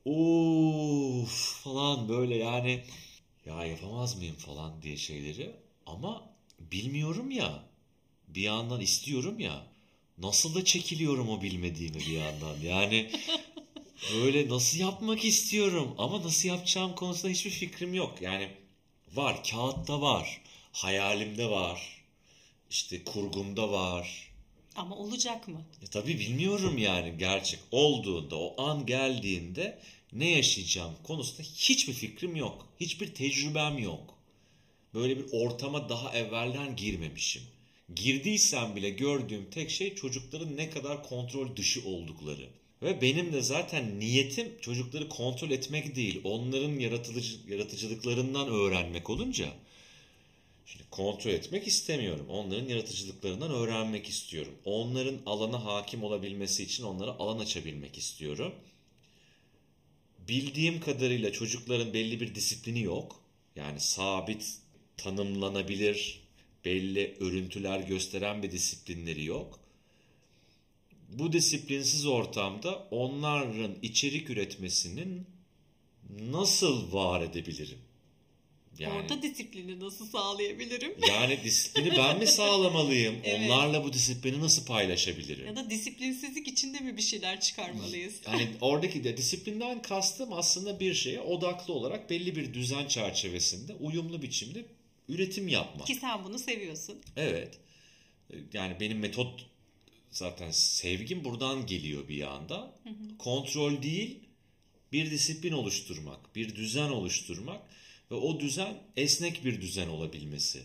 Uf falan böyle yani ya yapamaz mıyım? falan diye şeyleri. Ama bilmiyorum ya. Bir yandan istiyorum ya. Nasıl da çekiliyorum o bilmediğimi bir yandan? Yani böyle nasıl yapmak istiyorum? Ama nasıl yapacağım konusunda hiçbir fikrim yok. Yani var kağıtta var hayalimde var işte kurgumda var. Ama olacak mı? E tabii bilmiyorum yani gerçek olduğunda o an geldiğinde ne yaşayacağım konusunda hiçbir fikrim yok. Hiçbir tecrübem yok. Böyle bir ortama daha evvelden girmemişim. Girdiysem bile gördüğüm tek şey çocukların ne kadar kontrol dışı oldukları. Ve benim de zaten niyetim çocukları kontrol etmek değil, onların yaratıcı, yaratıcılıklarından öğrenmek olunca Şimdi kontrol etmek istemiyorum. Onların yaratıcılıklarından öğrenmek istiyorum. Onların alana hakim olabilmesi için onlara alan açabilmek istiyorum. Bildiğim kadarıyla çocukların belli bir disiplini yok. Yani sabit, tanımlanabilir, belli örüntüler gösteren bir disiplinleri yok. Bu disiplinsiz ortamda onların içerik üretmesinin nasıl var edebilirim? Yani, Orada disiplini nasıl sağlayabilirim? Yani disiplini ben mi sağlamalıyım? evet. Onlarla bu disiplini nasıl paylaşabilirim? Ya da disiplinsizlik içinde mi bir şeyler çıkarmalıyız? Yani oradaki de disiplinden kastım aslında bir şeye odaklı olarak belli bir düzen çerçevesinde uyumlu biçimde üretim yapmak. Ki sen bunu seviyorsun. Evet. Yani benim metot zaten sevgim buradan geliyor bir yanda. Hı hı. Kontrol değil, bir disiplin oluşturmak, bir düzen oluşturmak ve o düzen esnek bir düzen olabilmesi,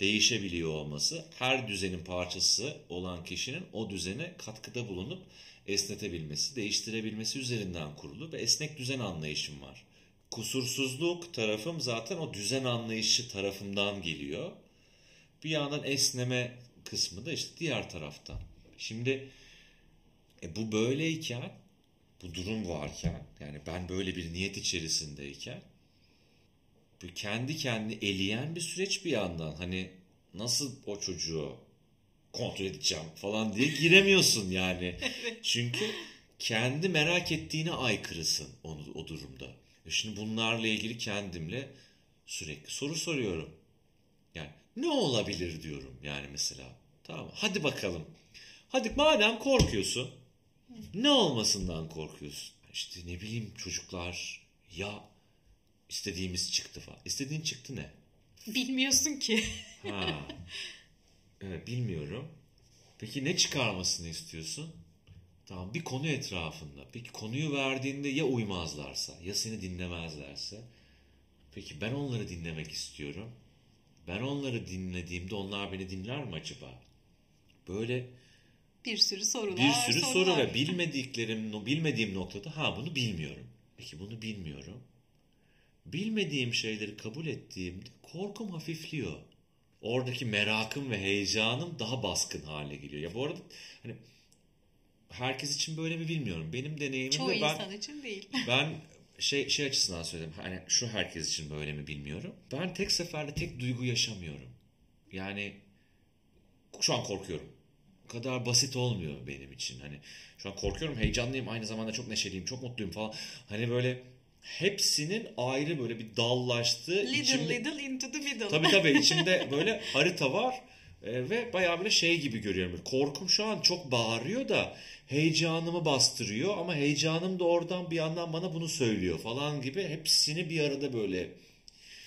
değişebiliyor olması, her düzenin parçası olan kişinin o düzene katkıda bulunup esnetebilmesi, değiştirebilmesi üzerinden kurulu ve esnek düzen anlayışım var. Kusursuzluk tarafım zaten o düzen anlayışı tarafından geliyor. Bir yandan esneme kısmı da işte diğer taraftan. Şimdi e, bu böyleyken, bu durum varken, yani ben böyle bir niyet içerisindeyken kendi kendi eleyen bir süreç bir yandan. Hani nasıl o çocuğu kontrol edeceğim falan diye giremiyorsun yani. Çünkü kendi merak ettiğine aykırısın onu, o durumda. E şimdi bunlarla ilgili kendimle sürekli soru soruyorum. Yani ne olabilir diyorum yani mesela. Tamam hadi bakalım. Hadi madem korkuyorsun ne olmasından korkuyorsun? İşte ne bileyim çocuklar ya istediğimiz çıktı falan. İstediğin çıktı ne? Bilmiyorsun ki. ha. Evet bilmiyorum. Peki ne çıkarmasını istiyorsun? Tamam bir konu etrafında. Peki konuyu verdiğinde ya uymazlarsa ya seni dinlemezlerse. Peki ben onları dinlemek istiyorum. Ben onları dinlediğimde onlar beni dinler mi acaba? Böyle bir sürü sorular. Bir sürü sorular. soru ve bilmediklerim, bilmediğim noktada ha bunu bilmiyorum. Peki bunu bilmiyorum. Bilmediğim şeyleri kabul ettiğimde korkum hafifliyor. Oradaki merakım ve heyecanım daha baskın hale geliyor. Ya bu arada hani herkes için böyle mi bilmiyorum. Benim deneyimimde Çoğu ben insan için değil. Ben şey şey açısından söyledim. Hani şu herkes için böyle mi bilmiyorum. Ben tek seferde tek duygu yaşamıyorum. Yani şu an korkuyorum. O kadar basit olmuyor benim için. Hani şu an korkuyorum, heyecanlıyım, aynı zamanda çok neşeliyim, çok mutluyum falan. Hani böyle hepsinin ayrı böyle bir dallaştığı. Little içinde, little into the middle. Tabii tabii içinde böyle harita var e, ve bayağı böyle şey gibi görüyorum. Korkum şu an çok bağırıyor da heyecanımı bastırıyor ama heyecanım da oradan bir yandan bana bunu söylüyor falan gibi hepsini bir arada böyle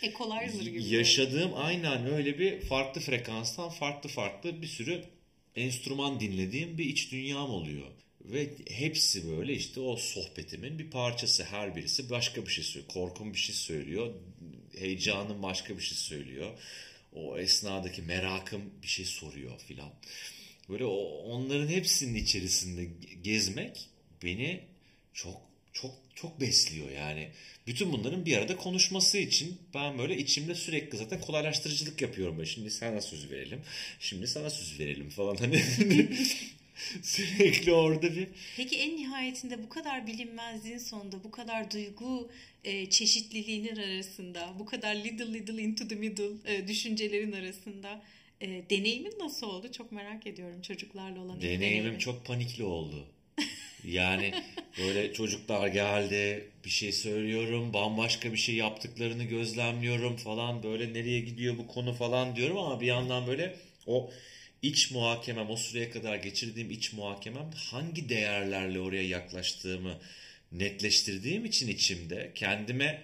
Equalizer gibi. Yaşadığım aynen öyle bir farklı frekanstan farklı farklı bir sürü enstrüman dinlediğim bir iç dünyam oluyor. Ve hepsi böyle işte o sohbetimin bir parçası. Her birisi başka bir şey söylüyor. Korkum bir şey söylüyor. Heyecanım başka bir şey söylüyor. O esnadaki merakım bir şey soruyor filan. Böyle o, onların hepsinin içerisinde gezmek beni çok çok çok besliyor yani. Bütün bunların bir arada konuşması için ben böyle içimde sürekli zaten kolaylaştırıcılık yapıyorum. Böyle. Şimdi sana söz verelim. Şimdi sana söz verelim falan. Hani Sürekli orada bir Peki en nihayetinde bu kadar bilinmezliğin sonunda bu kadar duygu e, çeşitliliğinin arasında bu kadar little little into the middle e, düşüncelerin arasında e, deneyimin nasıl oldu? Çok merak ediyorum çocuklarla olan deneyimim deneyimin. çok panikli oldu. Yani böyle çocuklar geldi bir şey söylüyorum bambaşka bir şey yaptıklarını gözlemliyorum falan böyle nereye gidiyor bu konu falan diyorum ama bir yandan böyle o iç muhakemem o süreye kadar geçirdiğim iç muhakemem hangi değerlerle oraya yaklaştığımı netleştirdiğim için içimde kendime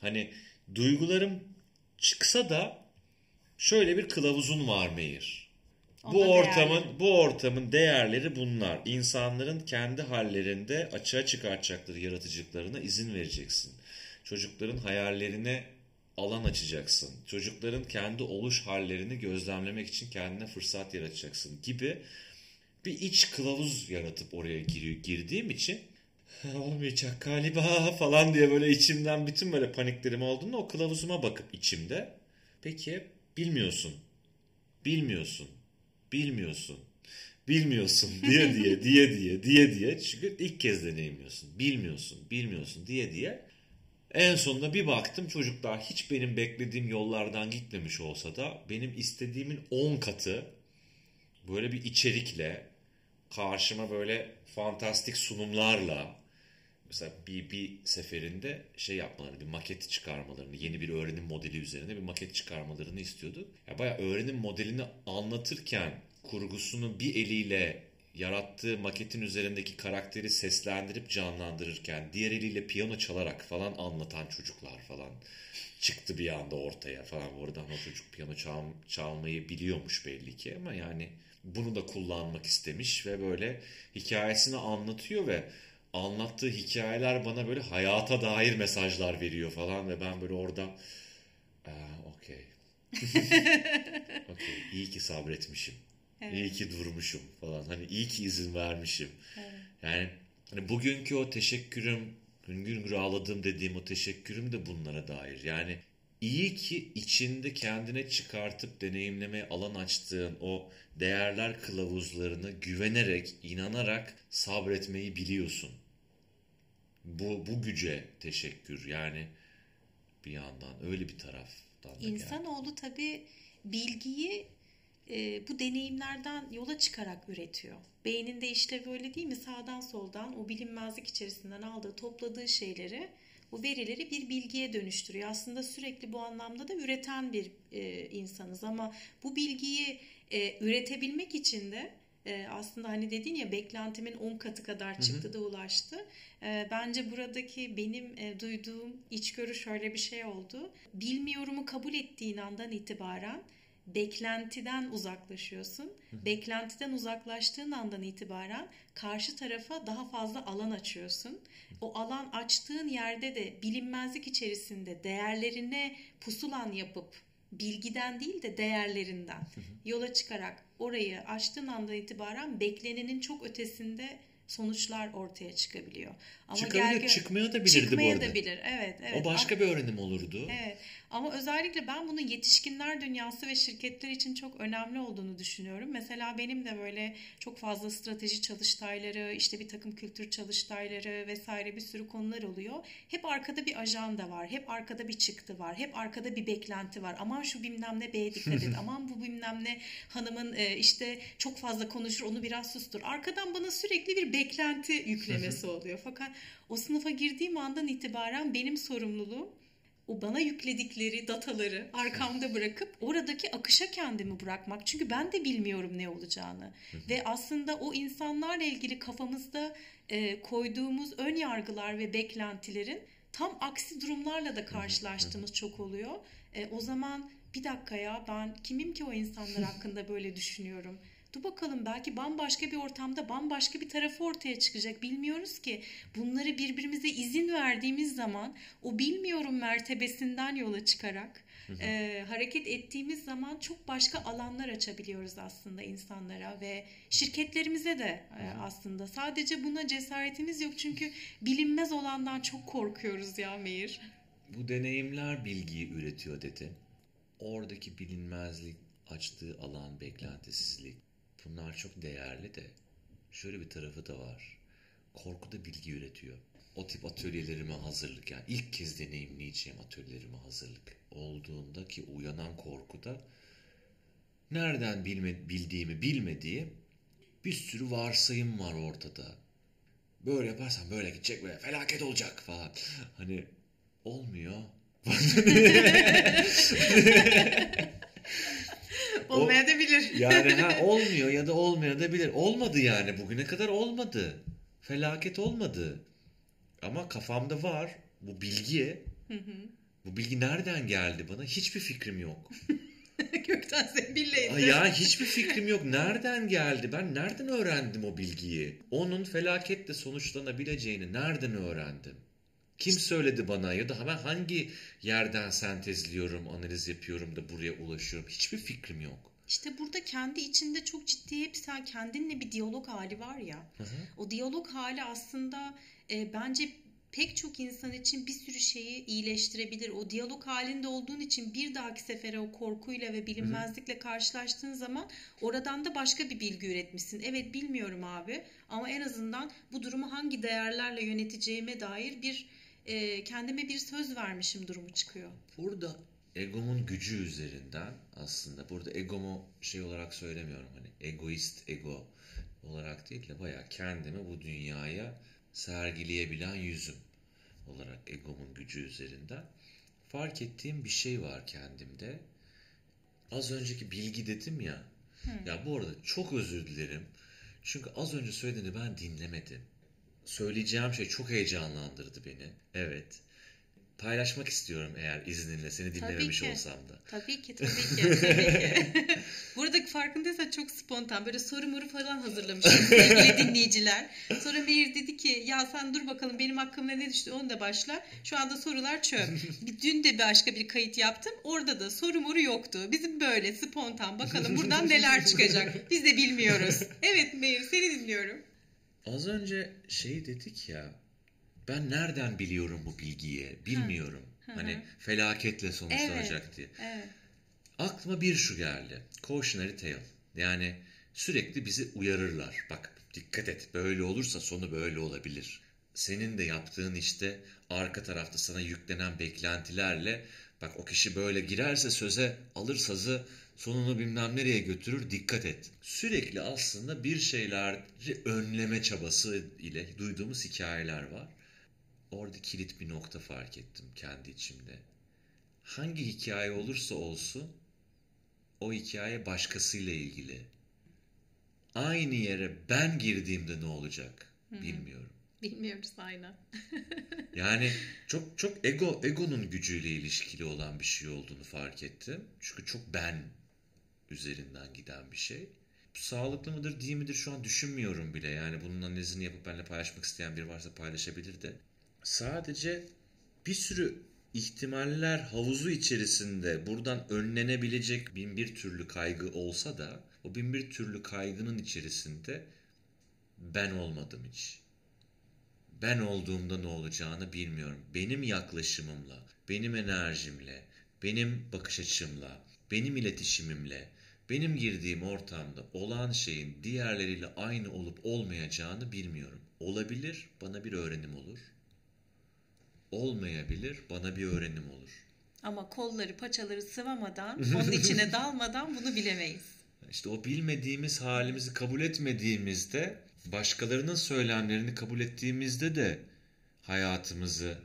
hani duygularım çıksa da şöyle bir kılavuzun var Meir. Bu Onda ortamın değerli. bu ortamın değerleri bunlar. İnsanların kendi hallerinde açığa çıkartacakları yaratıcılıklarına izin vereceksin. Çocukların hayallerine alan açacaksın. Çocukların kendi oluş hallerini gözlemlemek için kendine fırsat yaratacaksın gibi bir iç kılavuz yaratıp oraya giriyor, girdiğim için olmayacak galiba falan diye böyle içimden bütün böyle paniklerim olduğunda o kılavuzuma bakıp içimde peki bilmiyorsun, bilmiyorsun, bilmiyorsun, bilmiyorsun diye diye diye diye diye diye. Çünkü ilk kez deneyimliyorsun, bilmiyorsun, bilmiyorsun diye diye en sonunda bir baktım çocuklar hiç benim beklediğim yollardan gitmemiş olsa da benim istediğimin 10 katı böyle bir içerikle karşıma böyle fantastik sunumlarla mesela bir, bir seferinde şey yapmalarını, bir maket çıkarmalarını, yeni bir öğrenim modeli üzerine bir maket çıkarmalarını istiyordu. Ya bayağı öğrenim modelini anlatırken kurgusunu bir eliyle yarattığı maketin üzerindeki karakteri seslendirip canlandırırken diğer eliyle piyano çalarak falan anlatan çocuklar falan çıktı bir anda ortaya falan. Oradan o çocuk piyano çal, çalmayı biliyormuş belli ki ama yani bunu da kullanmak istemiş ve böyle hikayesini anlatıyor ve anlattığı hikayeler bana böyle hayata dair mesajlar veriyor falan ve ben böyle orada "Aa, okey. okey. iyi ki sabretmişim. İyi ki durmuşum falan. Hani iyi ki izin vermişim. Yani hani bugünkü o teşekkürüm, hüngür hüngür ağladığım dediğim o teşekkürüm de bunlara dair. Yani iyi ki içinde kendine çıkartıp deneyimlemeye alan açtığın o değerler kılavuzlarını güvenerek, inanarak sabretmeyi biliyorsun. Bu, bu güce teşekkür yani bir yandan öyle bir taraftan da. İnsanoğlu tabii bilgiyi e, bu deneyimlerden yola çıkarak üretiyor. Beyninde işte böyle değil mi sağdan soldan o bilinmezlik içerisinden aldığı topladığı şeyleri o verileri bir bilgiye dönüştürüyor. Aslında sürekli bu anlamda da üreten bir e, insanız ama bu bilgiyi e, üretebilmek için de e, aslında hani dedin ya beklentimin 10 katı kadar çıktı da ulaştı. E, bence buradaki benim e, duyduğum içgörü şöyle bir şey oldu. Bilmiyorumu kabul ettiğin andan itibaren beklentiden uzaklaşıyorsun. Beklentiden uzaklaştığın andan itibaren karşı tarafa daha fazla alan açıyorsun. O alan açtığın yerde de bilinmezlik içerisinde değerlerine pusulan yapıp bilgiden değil de değerlerinden yola çıkarak orayı açtığın andan itibaren beklenenin çok ötesinde sonuçlar ortaya çıkabiliyor. Ama Çıkabilir, gel gö- çıkmaya da bilirdi bu çıkmaya arada. da bilir. Evet, evet. O başka bir öğrenim olurdu. Evet. Ama özellikle ben bunun yetişkinler dünyası ve şirketler için çok önemli olduğunu düşünüyorum. Mesela benim de böyle çok fazla strateji çalıştayları, işte bir takım kültür çalıştayları vesaire bir sürü konular oluyor. Hep arkada bir ajanda var, hep arkada bir çıktı var, hep arkada bir beklenti var. Aman şu bilmem ne beye dikkat et, aman bu bilmem ne hanımın e, işte çok fazla konuşur onu biraz sustur. Arkadan bana sürekli bir beklenti yüklemesi oluyor. Fakat o sınıfa girdiğim andan itibaren benim sorumluluğum o bana yükledikleri dataları arkamda bırakıp oradaki akışa kendimi bırakmak. Çünkü ben de bilmiyorum ne olacağını. Ve aslında o insanlarla ilgili kafamızda e, koyduğumuz ön yargılar ve beklentilerin tam aksi durumlarla da karşılaştığımız çok oluyor. E, o zaman bir dakika ya ben kimim ki o insanlar hakkında böyle düşünüyorum. Dur bakalım belki bambaşka bir ortamda bambaşka bir tarafı ortaya çıkacak. Bilmiyoruz ki. Bunları birbirimize izin verdiğimiz zaman o bilmiyorum mertebesinden yola çıkarak e, hareket ettiğimiz zaman çok başka alanlar açabiliyoruz aslında insanlara ve şirketlerimize de e, aslında. Sadece buna cesaretimiz yok çünkü bilinmez olandan çok korkuyoruz ya Meir. Bu deneyimler bilgiyi üretiyor dedi. Oradaki bilinmezlik, açtığı alan, beklentisizlik bunlar çok değerli de şöyle bir tarafı da var. Korku da bilgi üretiyor. O tip atölyelerime hazırlık yani ilk kez deneyimleyeceğim atölyelerime hazırlık olduğunda ki uyanan korkuda nereden bilme, bildiğimi bilmediğim bir sürü varsayım var ortada. Böyle yaparsan böyle gidecek böyle felaket olacak falan. Hani olmuyor. Olmayabilir. Yani ha, olmuyor ya da olmayabilir. Olmadı yani bugüne kadar olmadı. Felaket olmadı. Ama kafamda var bu bilgi. Bu bilgi nereden geldi bana? Hiçbir fikrim yok. Gökten zembille Ay Ya hiçbir fikrim yok. Nereden geldi? Ben nereden öğrendim o bilgiyi? Onun felaketle sonuçlanabileceğini nereden öğrendim? Kim söyledi bana ya da ben hangi yerden sentezliyorum, analiz yapıyorum da buraya ulaşıyorum? Hiçbir fikrim yok. İşte burada kendi içinde çok ciddi hep sen kendinle bir diyalog hali var ya. Hı hı. O diyalog hali aslında e, bence pek çok insan için bir sürü şeyi iyileştirebilir. O diyalog halinde olduğun için bir dahaki sefere o korkuyla ve bilinmezlikle karşılaştığın zaman oradan da başka bir bilgi üretmişsin. Evet bilmiyorum abi ama en azından bu durumu hangi değerlerle yöneteceğime dair bir e, kendime bir söz vermişim durumu çıkıyor. Burada egomun gücü üzerinden aslında burada egomu şey olarak söylemiyorum hani egoist ego olarak değil de bayağı kendimi bu dünyaya sergileyebilen yüzüm olarak egomun gücü üzerinden fark ettiğim bir şey var kendimde. Az önceki bilgi dedim ya. Ya bu arada çok özür dilerim. Çünkü az önce söylediğini ben dinlemedim. Söyleyeceğim şey çok heyecanlandırdı beni. Evet. Paylaşmak istiyorum eğer izninle seni dinlememiş ki. olsam da. Tabii ki tabii ki. Tabii ki. Buradaki farkındaysan çok spontan. Böyle soru moru falan hazırlamışım sevgili dinleyiciler. Sonra Meir dedi ki ya sen dur bakalım benim hakkımda ne düştü onu da başla. Şu anda sorular çöp. Dün de başka bir kayıt yaptım. Orada da soru moru yoktu. Bizim böyle spontan bakalım buradan neler çıkacak. Biz de bilmiyoruz. Evet Meir seni dinliyorum. Az önce şey dedik ya. Ben nereden biliyorum bu bilgiyi? Bilmiyorum. Hani felaketle sonuçlanacak Evet. diye. Evet. Aklıma bir şu geldi. Cautionary tale. Yani sürekli bizi uyarırlar. Bak dikkat et böyle olursa sonu böyle olabilir. Senin de yaptığın işte arka tarafta sana yüklenen beklentilerle bak o kişi böyle girerse söze alır sazı sonunu bilmem nereye götürür dikkat et. Sürekli aslında bir şeyleri önleme çabası ile duyduğumuz hikayeler var. Orada kilit bir nokta fark ettim kendi içimde. Hangi hikaye olursa olsun o hikaye başkasıyla ilgili. Aynı yere ben girdiğimde ne olacak bilmiyorum. Bilmiyoruz aynen. Yani çok çok ego egonun gücüyle ilişkili olan bir şey olduğunu fark ettim. Çünkü çok ben üzerinden giden bir şey. Sağlıklı mıdır değil midir şu an düşünmüyorum bile. Yani bunun analizini yapıp benimle paylaşmak isteyen biri varsa paylaşabilir de. Sadece bir sürü ihtimaller havuzu içerisinde buradan önlenebilecek bin bir türlü kaygı olsa da o bin bir türlü kaygının içerisinde ben olmadım hiç. Ben olduğumda ne olacağını bilmiyorum. Benim yaklaşımımla, benim enerjimle, benim bakış açımla, benim iletişimimle, benim girdiğim ortamda olan şeyin diğerleriyle aynı olup olmayacağını bilmiyorum. Olabilir, bana bir öğrenim olur. Olmayabilir, bana bir öğrenim olur. Ama kolları paçaları sıvamadan, onun içine dalmadan bunu bilemeyiz. İşte o bilmediğimiz halimizi kabul etmediğimizde, başkalarının söylemlerini kabul ettiğimizde de hayatımızı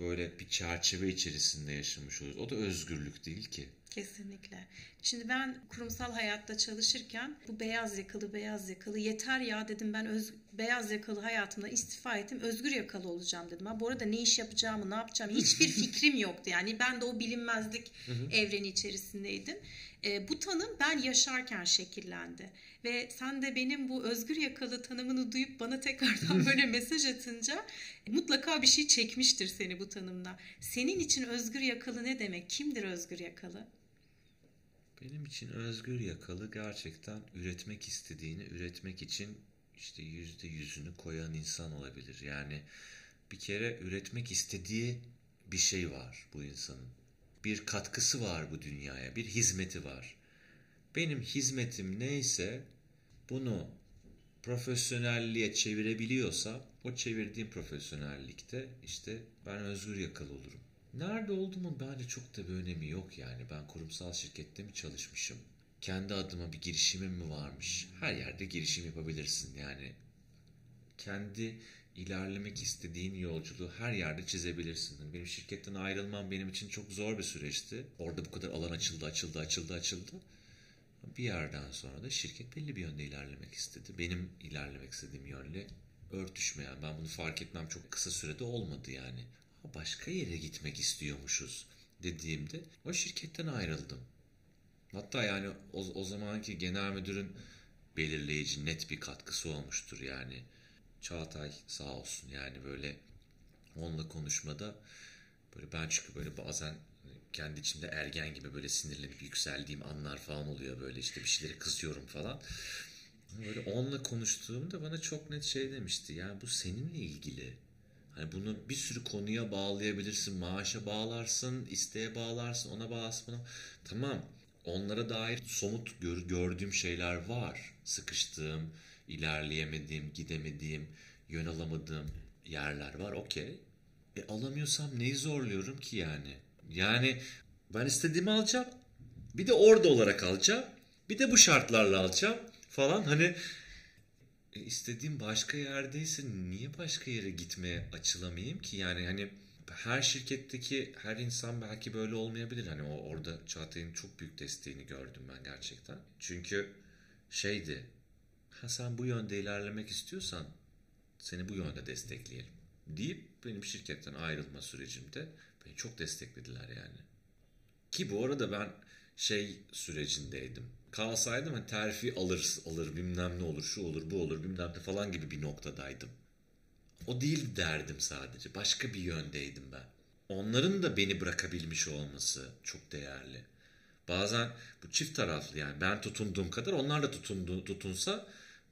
böyle bir çerçeve içerisinde yaşamış oluruz. O da özgürlük değil ki. Kesinlikle. Şimdi ben kurumsal hayatta çalışırken bu beyaz yakalı beyaz yakalı yeter ya dedim ben öz, beyaz yakalı hayatımda istifa ettim özgür yakalı olacağım dedim. Ha, bu arada ne iş yapacağımı ne yapacağımı hiçbir fikrim yoktu. Yani ben de o bilinmezlik evreni içerisindeydim. E, bu tanım ben yaşarken şekillendi. Ve sen de benim bu özgür yakalı tanımını duyup bana tekrardan böyle mesaj atınca mutlaka bir şey çekmiştir seni bu tanımda. Senin için özgür yakalı ne demek? Kimdir özgür yakalı? Benim için özgür yakalı gerçekten üretmek istediğini üretmek için işte yüzde yüzünü koyan insan olabilir. Yani bir kere üretmek istediği bir şey var bu insanın. Bir katkısı var bu dünyaya, bir hizmeti var. Benim hizmetim neyse bunu profesyonelliğe çevirebiliyorsa o çevirdiğim profesyonellikte işte ben özgür yakalı olurum. Nerede olduğumun bence çok da bir önemi yok yani. Ben kurumsal şirkette mi çalışmışım? Kendi adıma bir girişimim mi varmış? Her yerde girişim yapabilirsin yani. Kendi ilerlemek istediğin yolculuğu her yerde çizebilirsin. Benim şirketten ayrılmam benim için çok zor bir süreçti. Orada bu kadar alan açıldı, açıldı, açıldı, açıldı. Bir yerden sonra da şirket belli bir yönde ilerlemek istedi. Benim ilerlemek istediğim yönle örtüşmeyen. Ben bunu fark etmem çok kısa sürede olmadı yani. Başka yere gitmek istiyormuşuz dediğimde o şirketten ayrıldım. Hatta yani o, o zamanki genel müdürün belirleyici net bir katkısı olmuştur yani. Çağatay sağ olsun yani böyle onunla konuşmada böyle ben çünkü böyle bazen kendi içimde ergen gibi böyle sinirlenip yükseldiğim anlar falan oluyor böyle işte bir şeyleri kızıyorum falan. Böyle onunla konuştuğumda bana çok net şey demişti. Yani bu seninle ilgili. Hani bunu bir sürü konuya bağlayabilirsin. Maaşa bağlarsın, isteğe bağlarsın, ona bağlarsın. Buna. Tamam. Onlara dair somut gör, gördüğüm şeyler var. Sıkıştığım, ilerleyemediğim, gidemediğim, yön alamadığım yerler var. Okey. E alamıyorsam neyi zorluyorum ki yani? Yani ben istediğimi alacağım. Bir de orada olarak alacağım. Bir de bu şartlarla alacağım falan. Hani e, istediğim başka yerdeyse niye başka yere gitmeye açılamayayım ki? Yani hani her şirketteki her insan belki böyle olmayabilir. Hani o orada Çağatay'ın çok büyük desteğini gördüm ben gerçekten. Çünkü şeydi. Ha sen bu yönde ilerlemek istiyorsan seni bu yönde destekleyelim deyip benim şirketten ayrılma sürecimde beni çok desteklediler yani. Ki bu arada ben şey sürecindeydim. Kalsaydım hani terfi alır, alır bilmem ne olur, şu olur, bu olur bilmem ne falan gibi bir noktadaydım. O değil derdim sadece. Başka bir yöndeydim ben. Onların da beni bırakabilmiş olması çok değerli. Bazen bu çift taraflı yani ben tutunduğum kadar onlar da tutundu, tutunsa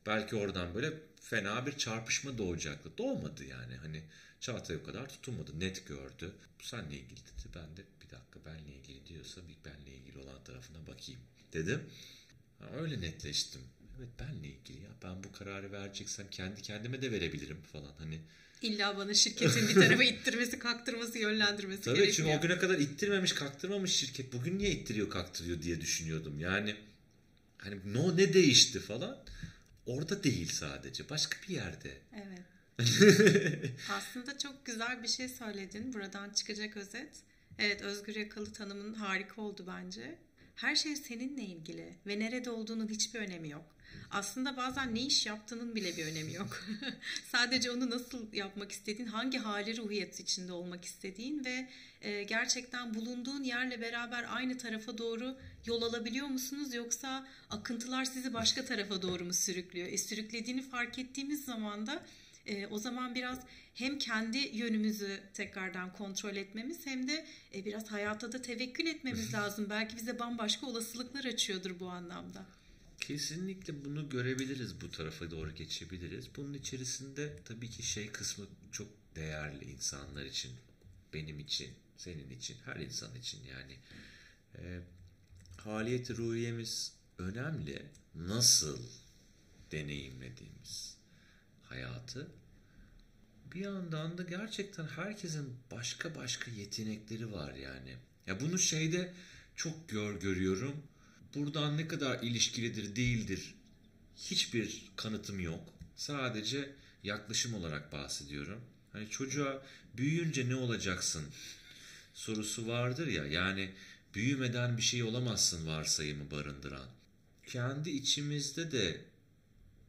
belki oradan böyle fena bir çarpışma doğacaktı. Doğmadı yani hani Çağatay o kadar tutunmadı. Net gördü. Senle ilgili dedi. Ben de bir dakika benle ilgili diyorsa bir benle ilgili olan tarafına bakayım dedim. Ha, öyle netleştim. Evet benle ilgili ya ben bu kararı vereceksem kendi kendime de verebilirim falan hani. İlla bana şirketin bir tarafa ittirmesi, kaktırması, yönlendirmesi Tabii gerekiyor. çünkü o güne kadar ittirmemiş, kaktırmamış şirket bugün niye ittiriyor, kaktırıyor diye düşünüyordum. Yani hani no ne değişti falan. Orada değil sadece, başka bir yerde. Evet. Aslında çok güzel bir şey söyledin. Buradan çıkacak özet. Evet Özgür Yakalı tanımın harika oldu bence. Her şey seninle ilgili ve nerede olduğunun hiçbir önemi yok. Aslında bazen ne iş yaptığının bile bir önemi yok. Sadece onu nasıl yapmak istediğin, hangi hali ruhiyet içinde olmak istediğin ve e, gerçekten bulunduğun yerle beraber aynı tarafa doğru yol alabiliyor musunuz yoksa akıntılar sizi başka tarafa doğru mu sürüklüyor? E, sürüklediğini fark ettiğimiz zaman da e, o zaman biraz hem kendi yönümüzü tekrardan kontrol etmemiz hem de e, biraz hayata da tevekkül etmemiz lazım. Belki bize bambaşka olasılıklar açıyordur bu anlamda. Kesinlikle bunu görebiliriz, bu tarafa doğru geçebiliriz. Bunun içerisinde tabii ki şey kısmı çok değerli insanlar için, benim için, senin için, her insan için yani. E, haliyeti ruhiyemiz önemli. Nasıl deneyimlediğimiz hayatı. Bir yandan da gerçekten herkesin başka başka yetenekleri var yani. Ya bunu şeyde çok gör görüyorum. Buradan ne kadar ilişkilidir değildir hiçbir kanıtım yok. Sadece yaklaşım olarak bahsediyorum. Hani çocuğa büyüyünce ne olacaksın sorusu vardır ya. Yani büyümeden bir şey olamazsın varsayımı barındıran. Kendi içimizde de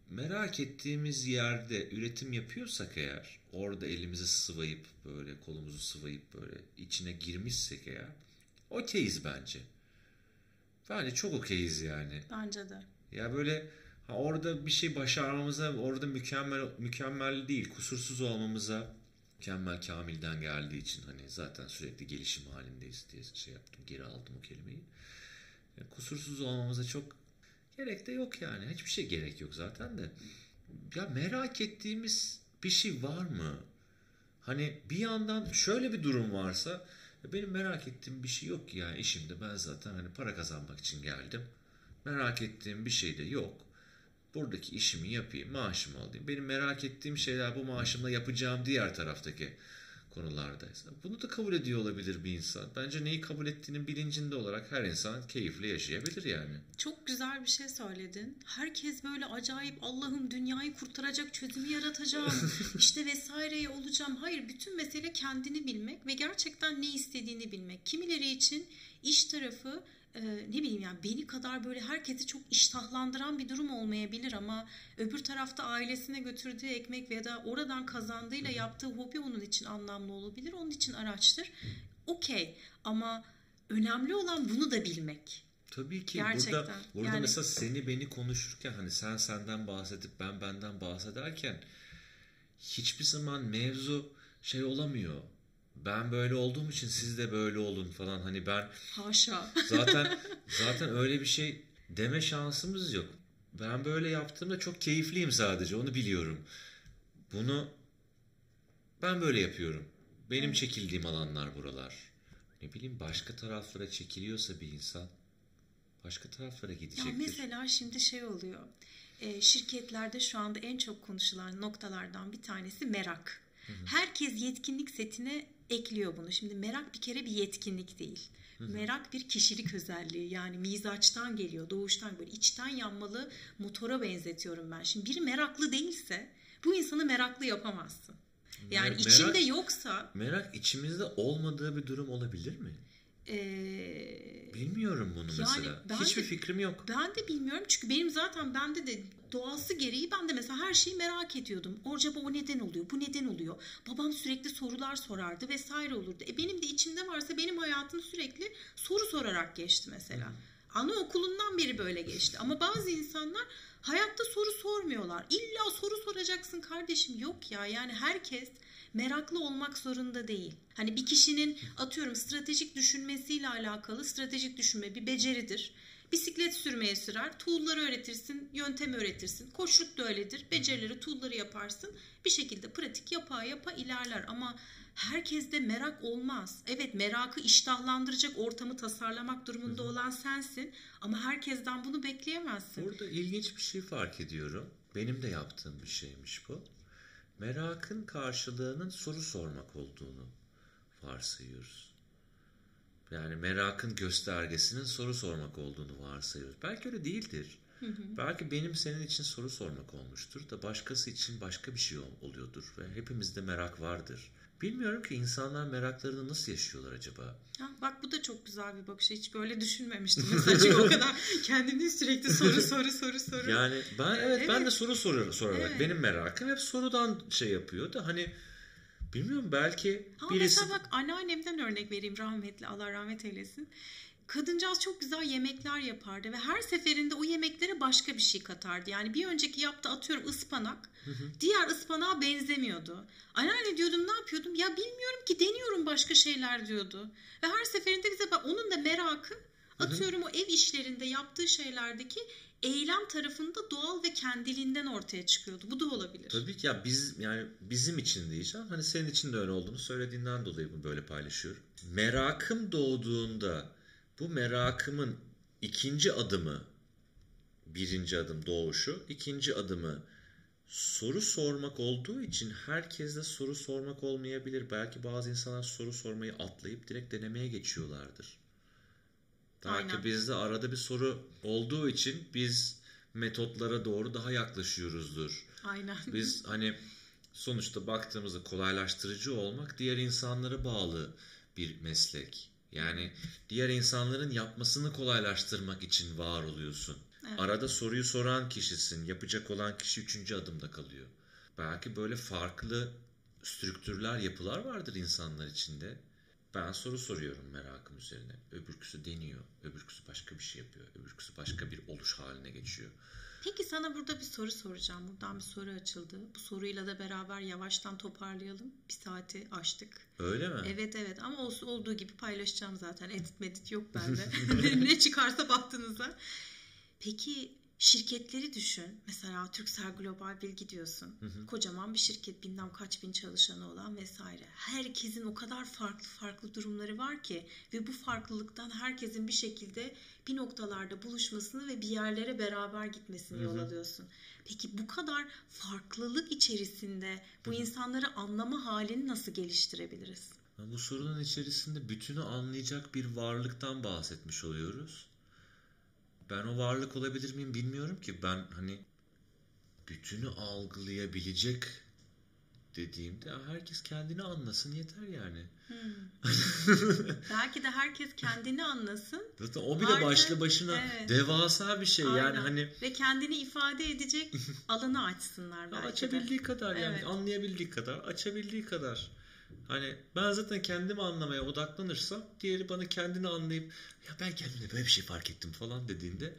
merak ettiğimiz yerde üretim yapıyorsak eğer, orada elimizi sıvayıp böyle kolumuzu sıvayıp böyle içine girmişsek eğer, okeyiz bence. Bence çok okeyiz yani. Bence de. Ya böyle ha orada bir şey başarmamıza, orada mükemmel mükemmel değil, kusursuz olmamıza mükemmel kamilden geldiği için hani zaten sürekli gelişim halindeyiz diye şey yaptım. Geri aldım o kelimeyi. Yani kusursuz olmamıza çok Gerek de yok yani. Hiçbir şey gerek yok zaten de. Ya merak ettiğimiz bir şey var mı? Hani bir yandan şöyle bir durum varsa benim merak ettiğim bir şey yok ki yani işimde ben zaten hani para kazanmak için geldim. Merak ettiğim bir şey de yok. buradaki işimi yapayım, maaşımı alayım. Benim merak ettiğim şeyler bu maaşımla yapacağım diğer taraftaki konulardaysa. Bunu da kabul ediyor olabilir bir insan. Bence neyi kabul ettiğinin bilincinde olarak her insan keyifli yaşayabilir yani. Çok güzel bir şey söyledin. Herkes böyle acayip Allah'ım dünyayı kurtaracak çözümü yaratacağım. işte vesaireye olacağım. Hayır bütün mesele kendini bilmek ve gerçekten ne istediğini bilmek. Kimileri için iş tarafı e, ne bileyim yani beni kadar böyle herkesi çok iştahlandıran bir durum olmayabilir ama öbür tarafta ailesine götürdüğü ekmek veya da oradan kazandığıyla yaptığı hobi onun için anlamlı olabilir. Onun için araçtır. Okey ama önemli olan bunu da bilmek. Tabii ki Gerçekten. burada burada Yani- mesela seni beni konuşurken hani sen senden bahsedip ben benden bahsederken hiçbir zaman mevzu şey olamıyor. Ben böyle olduğum için siz de böyle olun falan hani ben Haşa. zaten zaten öyle bir şey deme şansımız yok. Ben böyle yaptığımda çok keyifliyim sadece onu biliyorum. Bunu ben böyle yapıyorum. Benim çekildiğim alanlar buralar. Ne bileyim başka taraflara çekiliyorsa bir insan başka taraflara Ya gidecektir. mesela şimdi şey oluyor. Şirketlerde şu anda en çok konuşulan noktalardan bir tanesi merak. Herkes yetkinlik setine ekliyor bunu. Şimdi merak bir kere bir yetkinlik değil. Merak bir kişilik özelliği yani mizaçtan geliyor, doğuştan böyle içten yanmalı motora benzetiyorum ben. Şimdi biri meraklı değilse bu insanı meraklı yapamazsın. Yani Merak- içinde yoksa Merak içimizde olmadığı bir durum olabilir mi? E, Bilmiyorum bunu Yani mesela. ben Hiçbir de- fikrim yok. Ben de bilmiyorum çünkü benim zaten bende de doğası gereği ben de mesela her şeyi merak ediyordum. Acaba o neden oluyor? Bu neden oluyor? Babam sürekli sorular sorardı vesaire olurdu. E benim de içimde varsa benim hayatım sürekli soru sorarak geçti mesela. Anaokulundan beri böyle geçti. Ama bazı insanlar hayatta soru sormuyorlar. İlla soru soracaksın kardeşim. Yok ya yani herkes meraklı olmak zorunda değil. Hani bir kişinin atıyorum stratejik düşünmesiyle alakalı stratejik düşünme bir beceridir. Bisiklet sürmeye sürer, tool'ları öğretirsin, yöntemi öğretirsin. Koçluk da öyledir. Becerileri, tool'ları yaparsın. Bir şekilde pratik yapa yapa ilerler ama herkeste merak olmaz. Evet merakı iştahlandıracak ortamı tasarlamak durumunda olan sensin ama herkesten bunu bekleyemezsin. Burada ilginç bir şey fark ediyorum. Benim de yaptığım bir şeymiş bu. Merakın karşılığının soru sormak olduğunu varsayıyoruz. Yani merakın göstergesinin soru sormak olduğunu varsayıyoruz. Belki öyle değildir. Belki benim senin için soru sormak olmuştur da başkası için başka bir şey ol- oluyordur ve hepimizde merak vardır. Bilmiyorum ki insanlar meraklarını nasıl yaşıyorlar acaba? Ha, bak bu da çok güzel bir bakış. Hiç böyle düşünmemiştim. Mesela çünkü o kadar kendini sürekli soru soru soru soru. Yani ben evet, ben de Evet. soru soruyorum sorarak. Evet. Benim merakım hep sorudan şey yapıyor da hani bilmiyorum belki Ama birisi mesela bak anneannemden örnek vereyim rahmetli Allah rahmet eylesin. Kadıncağız çok güzel yemekler yapardı ve her seferinde o yemeklere başka bir şey katardı. Yani bir önceki yaptığı atıyorum ıspanak diğer ıspanağa benzemiyordu. Anneanne diyordum ne yapıyordum? Ya bilmiyorum ki deniyorum başka şeyler diyordu. Ve her seferinde bize bak onun da merakı atıyorum o ev işlerinde yaptığı şeylerdeki eylem tarafında doğal ve kendiliğinden ortaya çıkıyordu. Bu da olabilir. tabii ki ya biz yani bizim için diyeceğim. Hani senin için de öyle olduğunu söylediğinden dolayı bunu böyle paylaşıyorum. Merakım doğduğunda bu merakımın ikinci adımı birinci adım doğuşu, ikinci adımı soru sormak olduğu için herkeste soru sormak olmayabilir. Belki bazı insanlar soru sormayı atlayıp direkt denemeye geçiyorlardır. Belki Aynen. bizde arada bir soru olduğu için biz metotlara doğru daha yaklaşıyoruzdur. Aynen. Biz hani sonuçta baktığımızda kolaylaştırıcı olmak diğer insanlara bağlı bir meslek. Yani diğer insanların yapmasını kolaylaştırmak için var oluyorsun. Evet. Arada soruyu soran kişisin. Yapacak olan kişi üçüncü adımda kalıyor. Belki böyle farklı strüktürler, yapılar vardır insanlar içinde. Ben soru soruyorum merakım üzerine. Öbürküsü deniyor. Öbürküsü başka bir şey yapıyor. Öbürküsü başka bir oluş haline geçiyor. Peki sana burada bir soru soracağım. Buradan bir soru açıldı. Bu soruyla da beraber yavaştan toparlayalım. Bir saati aştık. Öyle mi? Evet evet ama olduğu gibi paylaşacağım zaten. Edit medit yok bende. ne çıkarsa baktığınızda. Peki şirketleri düşün. Mesela Türksel Global Bilgi diyorsun. Hı hı. Kocaman bir şirket, bilmem kaç bin çalışanı olan vesaire. Herkesin o kadar farklı farklı durumları var ki ve bu farklılıktan herkesin bir şekilde bir noktalarda buluşmasını ve bir yerlere beraber gitmesini hı hı. yol alıyorsun. Peki bu kadar farklılık içerisinde bu hı hı. insanları anlama halini nasıl geliştirebiliriz? Bu sorunun içerisinde bütünü anlayacak bir varlıktan bahsetmiş oluyoruz ben o varlık olabilir miyim bilmiyorum ki. Ben hani bütünü algılayabilecek dediğimde herkes kendini anlasın yeter yani. Hmm. Belki de herkes kendini anlasın. Zaten o bile Artık, başlı başına evet. devasa bir şey Aynen. yani hani ve kendini ifade edecek alanı açsınlar belki Açabildiği de. kadar yani evet. anlayabildiği kadar, açabildiği kadar. Hani ben zaten kendimi anlamaya odaklanırsam diğeri bana kendini anlayıp ya ben kendimde böyle bir şey fark ettim falan dediğinde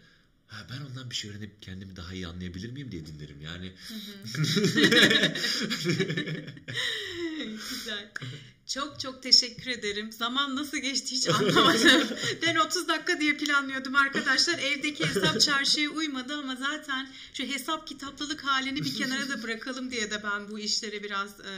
ha ben ondan bir şey öğrenip kendimi daha iyi anlayabilir miyim diye dinlerim yani. Güzel. Çok çok teşekkür ederim. Zaman nasıl geçti hiç anlamadım. ben 30 dakika diye planlıyordum arkadaşlar. Evdeki hesap çarşıya uymadı ama zaten şu hesap kitaplılık halini bir kenara da bırakalım diye de ben bu işlere biraz e,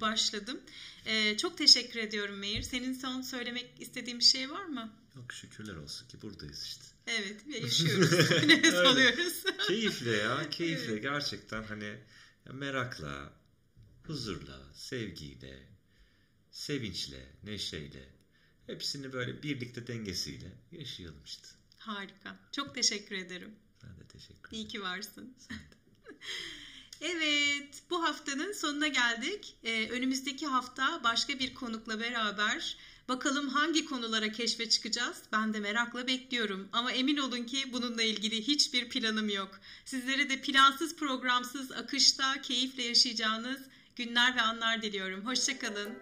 başladım. E, çok teşekkür ediyorum Meir. Senin son söylemek istediğin bir şey var mı? Yok şükürler olsun ki buradayız işte. Evet ve yaşıyoruz. Nefes alıyoruz. keyifle ya keyifle evet. gerçekten hani merakla, huzurla, sevgiyle, sevinçle, neşeyle hepsini böyle birlikte dengesiyle yaşayalım işte. Harika. Çok teşekkür ederim. Ben de teşekkür ederim. İyi ki varsın. Evet, bu haftanın sonuna geldik. Ee, önümüzdeki hafta başka bir konukla beraber bakalım hangi konulara keşfe çıkacağız. Ben de merakla bekliyorum. Ama emin olun ki bununla ilgili hiçbir planım yok. Sizlere de plansız programsız akışta keyifle yaşayacağınız günler ve anlar diliyorum. Hoşçakalın.